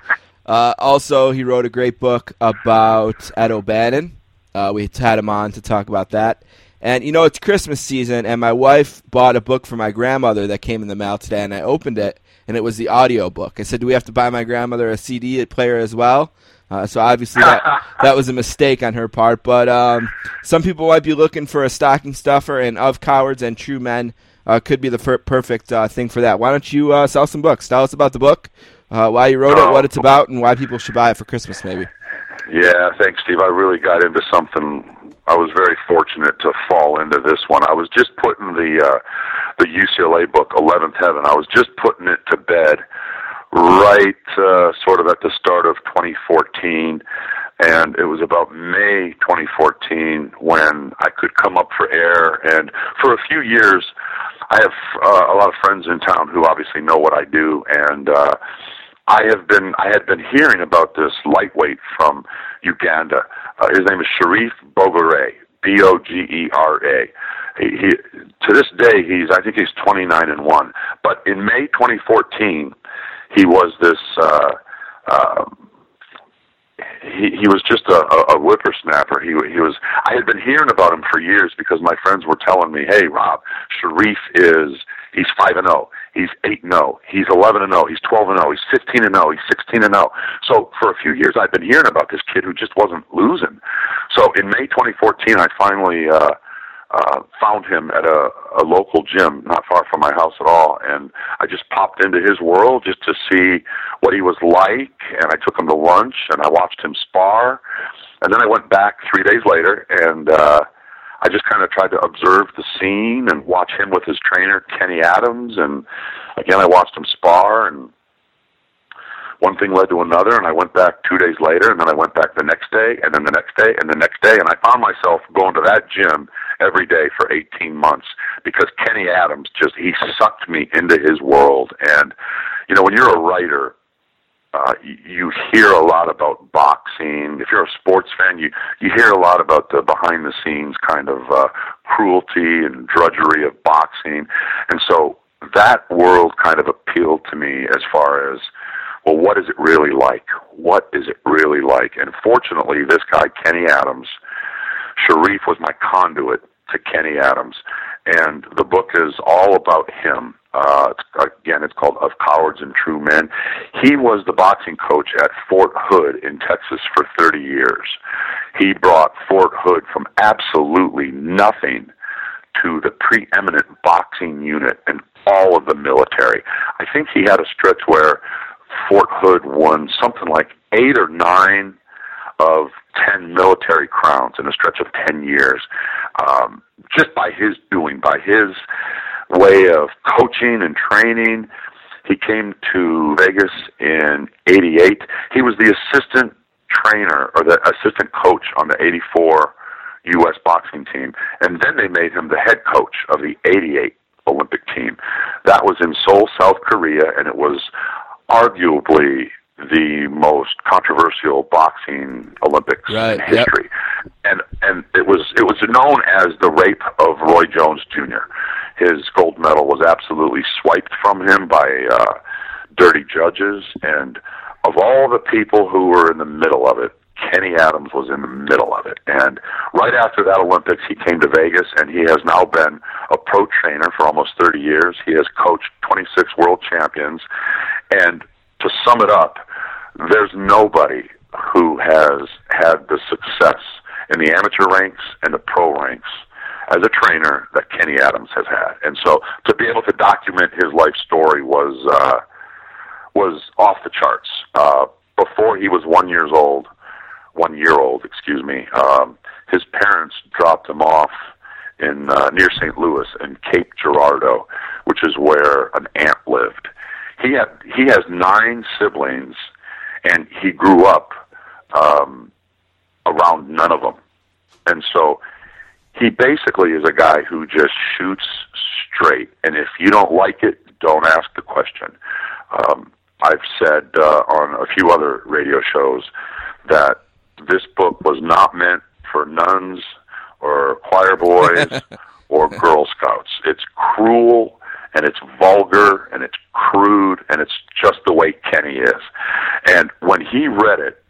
Uh, also, he wrote a great book about Ed O'Bannon. Uh, we had him on to talk about that. And you know, it's Christmas season, and my wife bought a book for my grandmother that came in the mail today, and I opened it, and it was the audio book. I said, "Do we have to buy my grandmother a CD player as well?" Uh, so obviously that that was a mistake on her part. But um, some people might be looking for a stocking stuffer, and of cowards and true men uh, could be the per- perfect uh, thing for that. Why don't you uh, sell some books? Tell us about the book, uh, why you wrote it, what it's about, and why people should buy it for Christmas, maybe. Yeah, thanks, Steve. I really got into something. I was very fortunate to fall into this one. I was just putting the uh, the UCLA book, Eleventh Heaven. I was just putting it to bed, right, uh, sort of at the start of 2014, and it was about May 2014 when I could come up for air. And for a few years, I have uh, a lot of friends in town who obviously know what I do, and uh, I have been I had been hearing about this lightweight from Uganda. Uh, his name is Sharif Bogere, B O G E R A. He, he to this day he's I think he's 29 and one. But in May 2014, he was this. Uh, uh, he he was just a, a, whippersnapper. He he was. I had been hearing about him for years because my friends were telling me, "Hey, Rob, Sharif is he's five and zero, he's eight and zero, he's eleven and zero, he's twelve and zero, he's fifteen and zero, he's sixteen and zero." So for a few years, I've been hearing about this kid who just wasn't losing. So in May 2014, I finally. uh uh, found him at a, a local gym not far from my house at all, and I just popped into his world just to see what he was like, and I took him to lunch, and I watched him spar, and then I went back three days later, and uh, I just kind of tried to observe the scene and watch him with his trainer Kenny Adams, and again I watched him spar, and one thing led to another, and I went back two days later, and then I went back the next day, and then the next day, and the next day, and I found myself going to that gym every day for 18 months because Kenny Adams just he sucked me into his world, and you know when you're a writer. Uh, you, hear a lot about boxing. If you're a sports fan, you you hear a lot about the behind the scenes kind of uh, cruelty and drudgery of boxing, and so that world kind of appealed to me as far as well, what is it really like? What is it really like? And fortunately, this guy, Kenny Adams, Sharif was my conduit to Kenny Adams. And the book is all about him. Uh, again, it's called Of Cowards and True Men. He was the boxing coach at Fort Hood in Texas for 30 years. He brought Fort Hood from absolutely nothing to the preeminent boxing unit in all of the military. I think he had a stretch where Fort Hood won something like eight or nine of 10 military crowns in a stretch of 10 years, um, just by his doing, by his way of coaching and training. He came to Vegas in 88. He was the assistant trainer or the assistant coach on the 84 U.S. boxing team. And then they made him the head coach of the 88 Olympic team. That was in Seoul, South Korea, and it was arguably the most controversial boxing Olympics Right, in yep. history. And and it was it was known as the rape of Roy Jones Jr. His gold medal was absolutely swiped from him by uh, dirty judges, and of all the people who were in the middle of it, Kenny Adams was in the middle of it. And right after that Olympics, he came to Vegas, and he has now been a pro trainer for almost 30 years. He has coached 26 world champions, and to sum it up, there's nobody who has had the success in the amateur ranks and the pro ranks as a trainer that Kenny Adams has had. And so to be able to document his life story was uh was off the charts. Uh before he was 1 years old, 1 year old, excuse me, um his parents dropped him off in uh, near St. Louis in Cape Girardeau, which is where an aunt lived. He had he has 9 siblings and he grew up um around none of them. And so he basically is a guy who just shoots straight. And if you don't like it, don't ask the question. Um, I've said uh, on a few other radio shows that this book was not meant for nuns or choir boys or Girl Scouts. It's cruel and it's vulgar and it's crude and it's just the way Kenny is. And when he read it,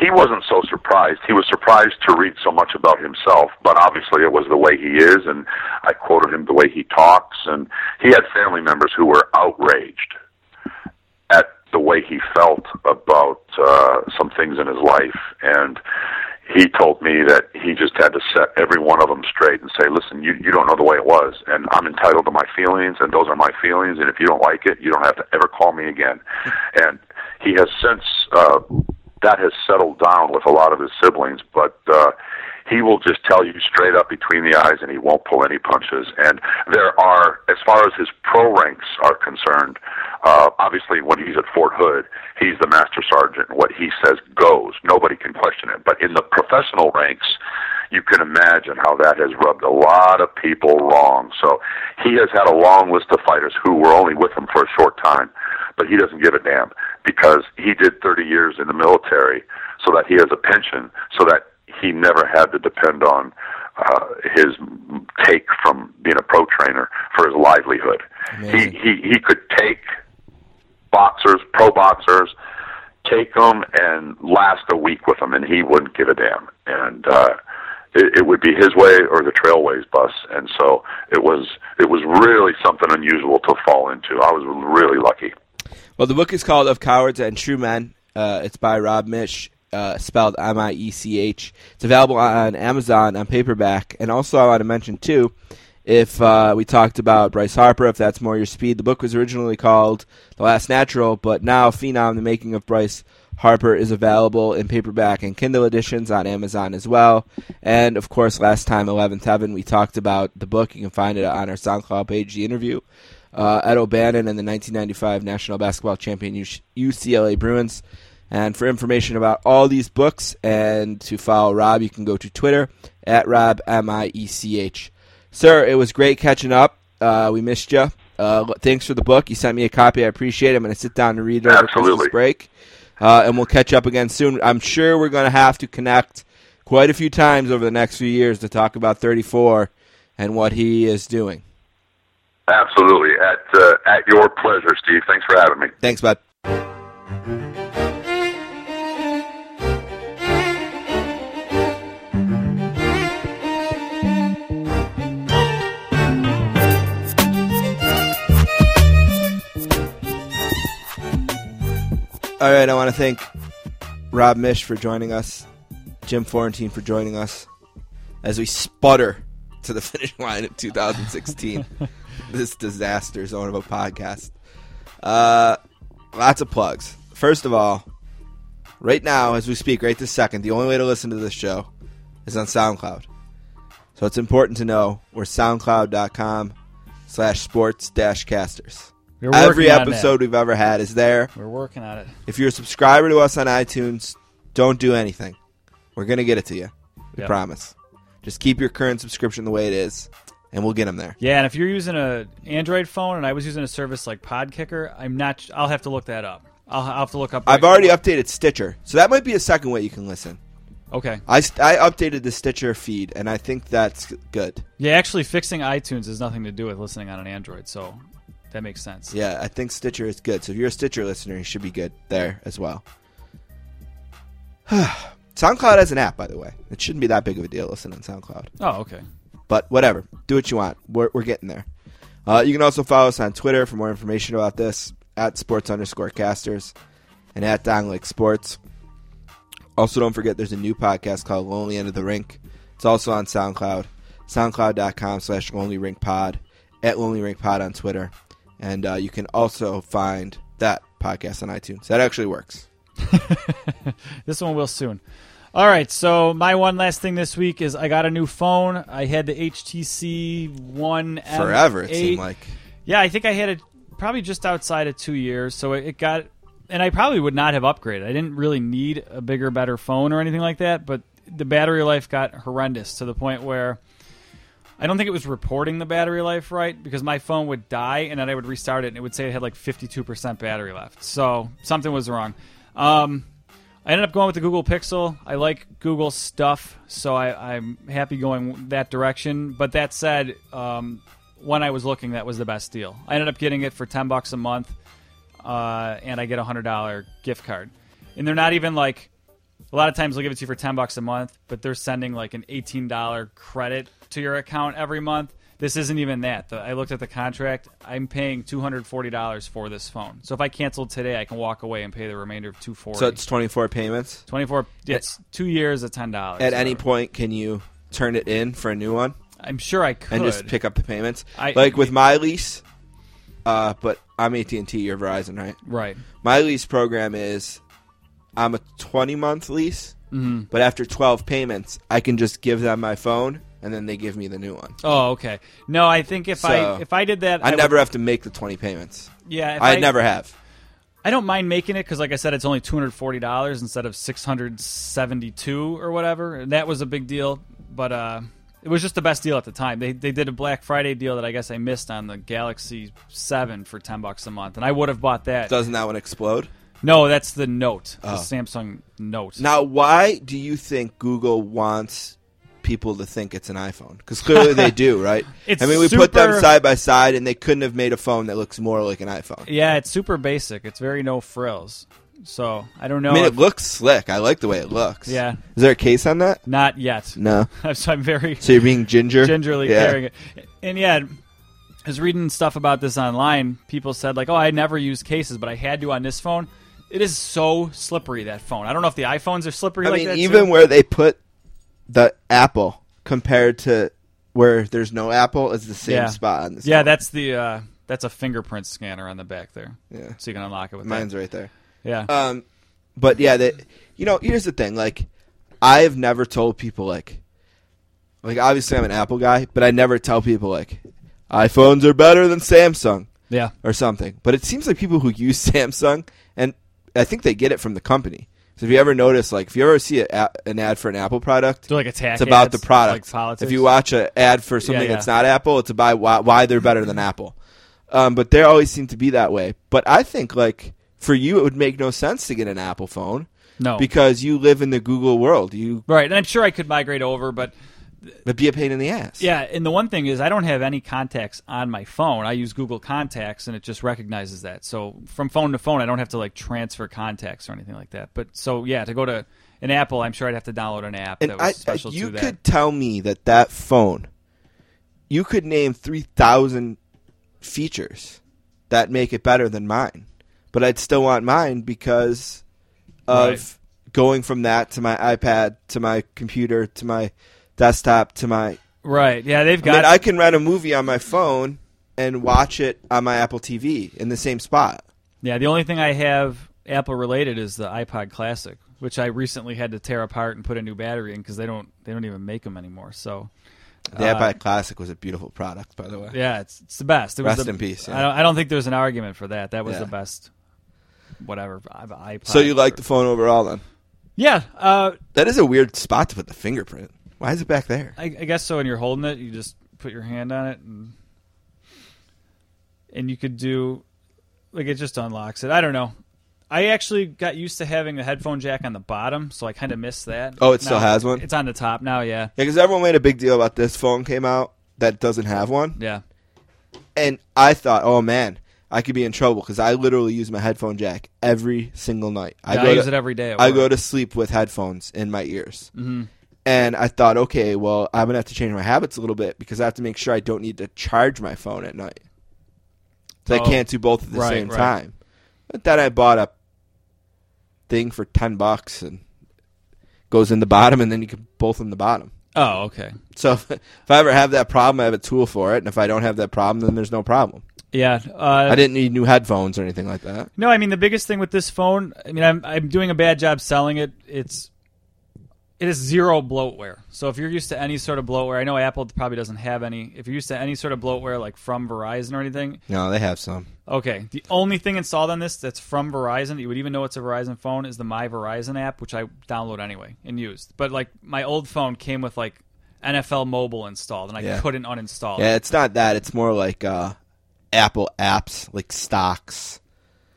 he wasn't so surprised. He was surprised to read so much about himself, but obviously it was the way he is, and I quoted him the way he talks, and he had family members who were outraged at the way he felt about uh, some things in his life, and he told me that he just had to set every one of them straight and say, "Listen, you you don't know the way it was, and I'm entitled to my feelings, and those are my feelings, and if you don't like it, you don't have to ever call me again." and he has since uh, that has settled down with a lot of his siblings, but uh, he will just tell you straight up between the eyes, and he won't pull any punches. And there are, as far as his pro ranks are concerned, uh, obviously when he's at Fort Hood, he's the master sergeant. What he says goes. Nobody can question it. But in the professional ranks, you can imagine how that has rubbed a lot of people wrong. So he has had a long list of fighters who were only with him for a short time, but he doesn't give a damn because he did 30 years in the military so that he has a pension so that he never had to depend on uh, his take from being a pro trainer for his livelihood. He, he he could take boxers, pro boxers, take them and last a week with them, and he wouldn't give a damn. And uh, it, it would be his way or the Trailways bus. And so it was it was really something unusual to fall into. I was really lucky. Well, the book is called Of Cowards and True Men. Uh, it's by Rob Miech, uh, spelled M I E C H. It's available on Amazon on paperback. And also, I want to mention, too, if uh, we talked about Bryce Harper, if that's more your speed, the book was originally called The Last Natural, but now Phenom, The Making of Bryce Harper, is available in paperback and Kindle editions on Amazon as well. And, of course, last time, 11th Heaven, we talked about the book. You can find it on our SoundCloud page, the interview. Uh, Ed O'Bannon and the 1995 National Basketball Champion UCLA Bruins. And for information about all these books and to follow Rob, you can go to Twitter at Rob M I E C H. Sir, it was great catching up. Uh, we missed you. Uh, thanks for the book. You sent me a copy. I appreciate it. I'm going to sit down and read it over Absolutely. Christmas break, uh, and we'll catch up again soon. I'm sure we're going to have to connect quite a few times over the next few years to talk about 34 and what he is doing. Absolutely, at uh, at your pleasure, Steve. Thanks for having me. Thanks, bud. All right, I want to thank Rob Miech for joining us, Jim Florentine for joining us as we sputter to the finish line of 2016. this disaster zone of a podcast. Uh, lots of plugs. First of all, right now, as we speak, right this second, the only way to listen to this show is on SoundCloud. So it's important to know we're soundcloud.com slash sports dash casters. Every episode we've ever had is there. We're working on it. If you're a subscriber to us on iTunes, don't do anything. We're going to get it to you. We Yep. promise. Just keep your current subscription the way it is, and we'll get them there. Yeah, and if you're using a Android phone and I was using a service like Podkicker, I'm not. I'll have to look that up. I'll, I'll have to look up. I've already updated Stitcher, so that might be a second way you can listen. Okay. I, I updated the Stitcher feed, and I think that's good. Yeah, actually, fixing iTunes has nothing to do with listening on an Android, so that makes sense. Yeah, I think Stitcher is good. So if you're a Stitcher listener, you should be good there as well. SoundCloud has an app, by the way. It shouldn't be that big of a deal listening on SoundCloud. Oh, okay. But whatever. Do what you want. We're, we're getting there. Uh, you can also follow us on Twitter for more information about this at sports underscore casters and at Lake Sports. Also, don't forget there's a new podcast called Lonely End of the Rink. It's also on SoundCloud. SoundCloud.com slash Lonely Rink Pod. At Lonely Rink Pod on Twitter. And uh, you can also find that podcast on iTunes. That actually works. This one will soon. All right, so my one last thing this week is I got a new phone. I had the HTC One Forever, it seemed like. Yeah, I think I had it probably just outside of two years. So it it got, and I probably would not have upgraded. I didn't really need a bigger, better phone or anything like that. But the battery life got horrendous to the point where I don't think it was reporting the battery life right because my phone would die and then I would restart it and it would say it had like 52% battery left. So something was wrong. Um, I ended up going with the Google Pixel. I like Google stuff, so I, I'm happy going that direction. But that said, um, when I was looking, that was the best deal. I ended up getting it for ten bucks a month, uh, and I get a hundred dollar gift card. And they're not even like a lot of times they'll give it to you for ten bucks a month, but they're sending like an eighteen dollar credit to your account every month. This isn't even that. I looked at the contract. I'm paying two hundred forty dollars for this phone. So if I cancel today, I can walk away and pay the remainder of two forty. So it's 24 payments. Twenty four. It's two years at ten dollars. At any point, can you turn it in for a new one? I'm sure I could. and just pick up the payments. I- like with my lease, uh, but I'm AT and T. You're Verizon, right? right. My lease program is I'm a 20 month lease, Mm-hmm. but after 12 payments, I can just give them my phone, and then they give me the new one. Oh, okay. No, I think if So, I if I did that, I, would- never have to make the 20 payments. yeah, if I, never have. I don't mind making it because, like I said, it's only two hundred forty dollars instead of six hundred seventy-two or whatever. And that was a big deal, but uh, it was just the best deal at the time. They they did a Black Friday deal that I guess I missed on the Galaxy Seven for ten bucks a month, and I would have bought that. Doesn't that one explode? no, that's the Note, the Oh. Samsung Note. Now, why do you think Google wants people to think it's an iPhone? Because clearly they do, right? It's I mean, we put them side by side, and they couldn't have made a phone that looks more like an iPhone. yeah, it's super basic. It's very no frills. So I don't know. I mean, if- it looks slick. I like the way it looks. Yeah. Is there a case on that? not yet. No. so I'm very So you're being ginger? gingerly yeah. carrying it. And yeah, I was reading stuff about this online. People said like, "Oh, I never use cases, but I had to on this phone." It is so slippery that phone. I don't know if the iPhones are slippery I like mean, that. even too. where they put the Apple compared to where there's no Apple is the same Yeah. spot on this. yeah, that's the uh, that's a fingerprint scanner on the back there, yeah. so you can unlock it with Mine's that. right there. Yeah, Um, but yeah, that you know, here's the thing. Like, I've never told people like, like obviously I'm an Apple guy, but I never tell people like, iPhones are better than Samsung yeah, or something. But it seems like people who use Samsung, and I think they get it from the company. So if you ever notice, like if you ever see a, an ad for an Apple product, do like attack. it's about ads, the product. like if you watch an ad for something yeah. that's not Apple, it's about why, why they're better than Apple. Um, but they always seem to be that way. But I think like for you, it would make no sense to get an Apple phone no, because you live in the Google world. You right, and I'm sure I could migrate over, but it'd be a pain in the ass. Yeah, and the one thing is I don't have any contacts on my phone. I use Google Contacts and it just recognizes that. So from phone to phone I don't have to like transfer contacts or anything like that. But so yeah, to go to an Apple, I'm sure I'd have to download an app and that was I- special you to that. could tell me that that phone, you could name three thousand features that make it better than mine, but I'd still want mine because of going from that to my iPad to my computer to my desktop to my. Right. Yeah, they've I got. mean, I can rent a movie on my phone and watch it on my Apple TV in the same spot. yeah, the only thing I have Apple related is the iPod Classic, which I recently had to tear apart and put a new battery in because they don't they don't even make them anymore. So The Uh, iPod Classic was a beautiful product, by the way. yeah, it's it's the best. It was Rest the- in peace, yeah. I, don't, I don't think there's an argument for that. That was Yeah. the best. Whatever iPod. So you like the phone overall then? Yeah. Uh, That is a weird spot to put the fingerprint. Why is it back there? I, I guess so. When you're holding it, you just put your hand on it, and and you could do like it just unlocks it. I don't know. I actually got used to having the headphone jack on the bottom, so I kind of missed that. Oh, it still Now, has one? It's on the top now. Yeah, Yeah, because everyone made a big deal about this phone came out that doesn't have one, yeah. and I thought, oh man, I could be in trouble because I literally use my headphone jack every single night. I, go use to, it every day. At I work. go to sleep with headphones in my ears, hmm and I thought, okay, well, I'm gonna have to change my habits a little bit because I have to make sure I don't need to charge my phone at night. So I Oh, can't do both at the right, same right. time. But then I bought a thing for ten bucks and goes in the bottom, and then you can both in the bottom. Oh, okay. So if, if I ever have that problem, I have a tool for it, and if I don't have that problem, then there's no problem. Yeah. Uh, I didn't need new headphones or anything like that. No, I mean the biggest thing with this phone. I mean, I'm I'm doing a bad job selling it. It's it is zero bloatware. So if you're used to any sort of bloatware, I know Apple probably doesn't have any. If you're used to any sort of bloatware like from Verizon or anything, No, they have some. okay. The only thing installed on this that's from Verizon, that you would even know it's a Verizon phone, is the My Verizon app, which I download anyway and used. But like my old phone came with like NFL Mobile installed, and I Yeah. couldn't uninstall it. Yeah, it's not that. It's more like uh, Apple apps, like stocks.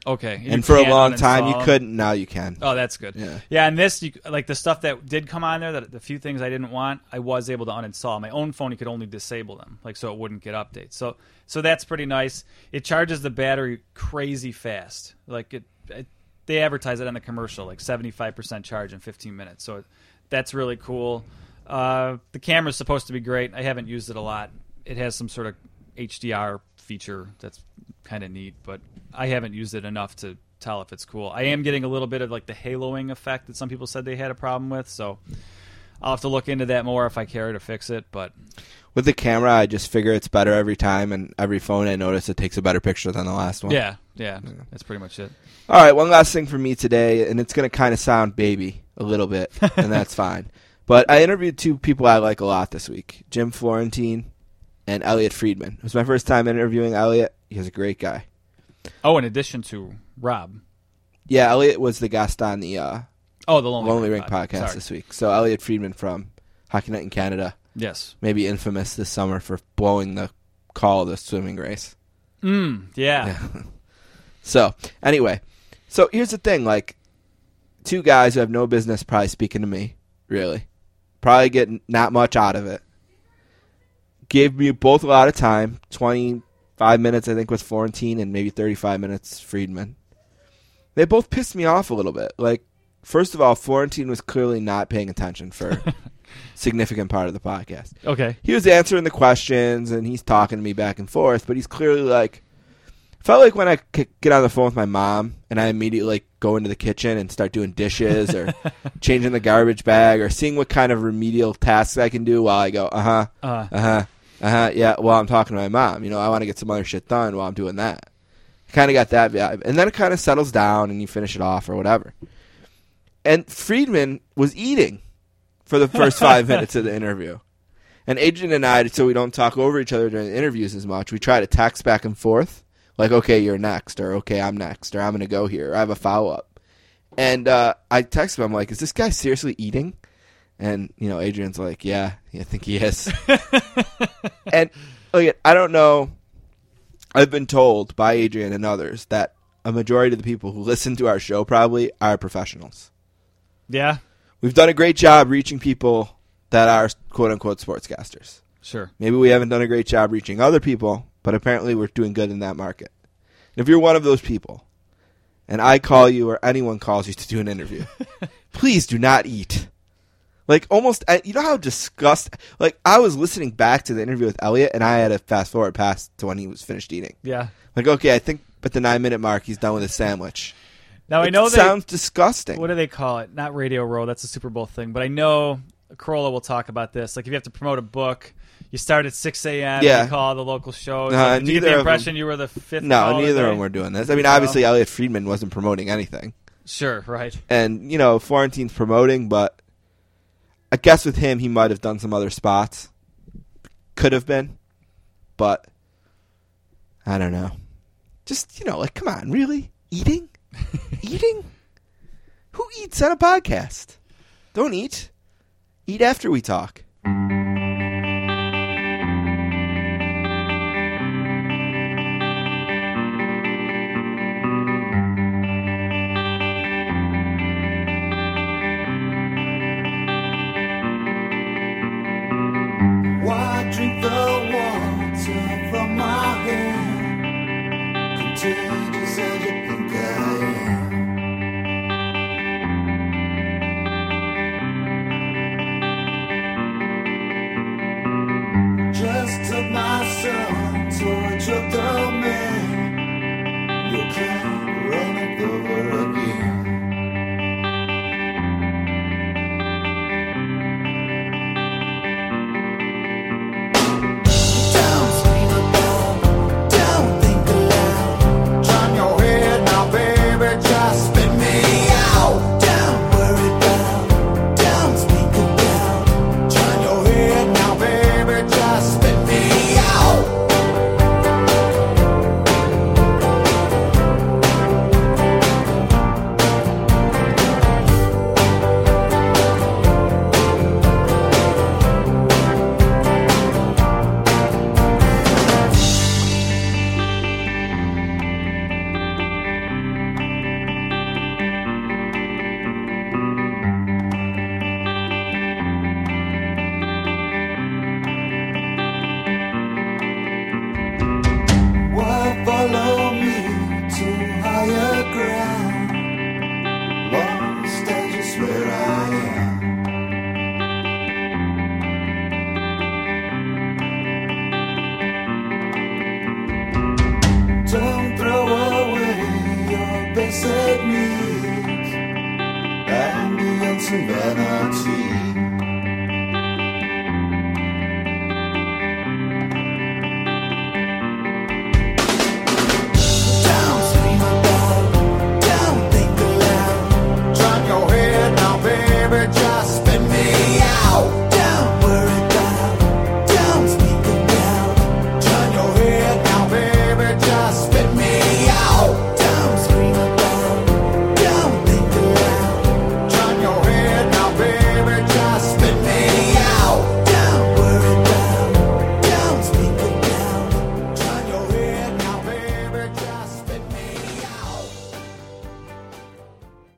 Okay, you and for a long time, you couldn't. Now you can. Oh, that's good. Yeah. yeah. And this, you, like the stuff that did come on there, that the few things I didn't want, I was able to uninstall. My own phone, you could only disable them, like so it wouldn't get updates. So, so that's pretty nice. It charges the battery crazy fast. Like it, it they advertise it on the commercial, like seventy five percent charge in fifteen minutes. So that's really cool. Uh, the camera's supposed to be great. I haven't used it a lot. It has some sort of HDR feature that's kind of neat, but I haven't used it enough to tell if it's cool. I am getting a little bit of like the haloing effect that some people said they had a problem with, so I'll have to look into that more if I care to fix it. But With the camera, I just figure it's better every time, and every phone I notice it takes a better picture than the last one. yeah, yeah, that's pretty much it. All right, one last thing for me today, and it's going to kind of sound baby a little bit, and that's fine. But I interviewed two people I like a lot this week Jim Florentine and Elliotte Friedman. It was my first time interviewing Elliotte. He's a great guy. Oh, in addition to Rob. Yeah, Elliotte was the guest on the uh, Oh, the Lonely, Lonely Ring Ring podcast Sorry. this week. So Elliotte Friedman from Hockey Night in Canada, Yes. maybe infamous this summer for blowing the call of the swimming race. Mm, yeah. Yeah. So anyway, so here's the thing: like, two guys who have no business probably speaking to me, really, probably getting not much out of it. Gave me both a lot of time, twenty five minutes I think with Florentine, and maybe thirty five minutes Friedman. They both pissed me off a little bit. Like, first of all, Florentine was clearly not paying attention for a significant part of the podcast Okay. he was answering the questions and he's talking to me back and forth, but he's clearly like felt like when I get on the phone with my mom and I immediately like go into the kitchen and start doing dishes or changing the garbage bag or seeing what kind of remedial tasks I can do while I go, uh huh, Uh, uh huh, uh huh, yeah. While I'm talking to my mom, you know, I want to get some other shit done while I'm doing that. Kind of got that vibe, and then it kind of settles down and you finish it off or whatever. And Friedman was eating for the first five minutes of the interview. And Adrian and I, so we don't talk over each other during the interviews as much, we try to text back and forth, like, okay, you're next, or okay, I'm next, or I'm going to go here, or I have a follow up. And uh, I text him, I'm like, is this guy seriously eating? And, you know, Adrian's like, yeah, I think he is. and, look, I don't know. I've been told by Adrian and others that a majority of the people who listen to our show probably are professionals. yeah. We've done a great job reaching people that are quote unquote sportscasters. Sure. Maybe we haven't done a great job reaching other people, but apparently we're doing good in that market. If you're one of those people, and I call you or anyone calls you to do an interview, please do not eat. Like almost, you know how disgust. Like I was listening back to the interview with Elliotte, and I had to fast forward past to when he was finished eating. Yeah. Like, okay, I think at the nine minute mark, he's done with his sandwich. Now I know they sounds disgusting. what do they call it? Not Radio Row. That's a Super Bowl thing. But I know Carolla will talk about this. Like if you have to promote a book, you start at six a.m. Yeah. You call the local show. Uh, Like, you get the impression you were the fifth? no, call of the neither of them were doing this. I mean, No? obviously, Elliotte Friedman wasn't promoting anything, Sure, right. and you know, Florentine's promoting, but I guess with him, he might have done some other spots. Could have been, but I don't know. Just you know, like, come on, really eating, eating. Who eats on a podcast? Don't eat. Eat after we talk.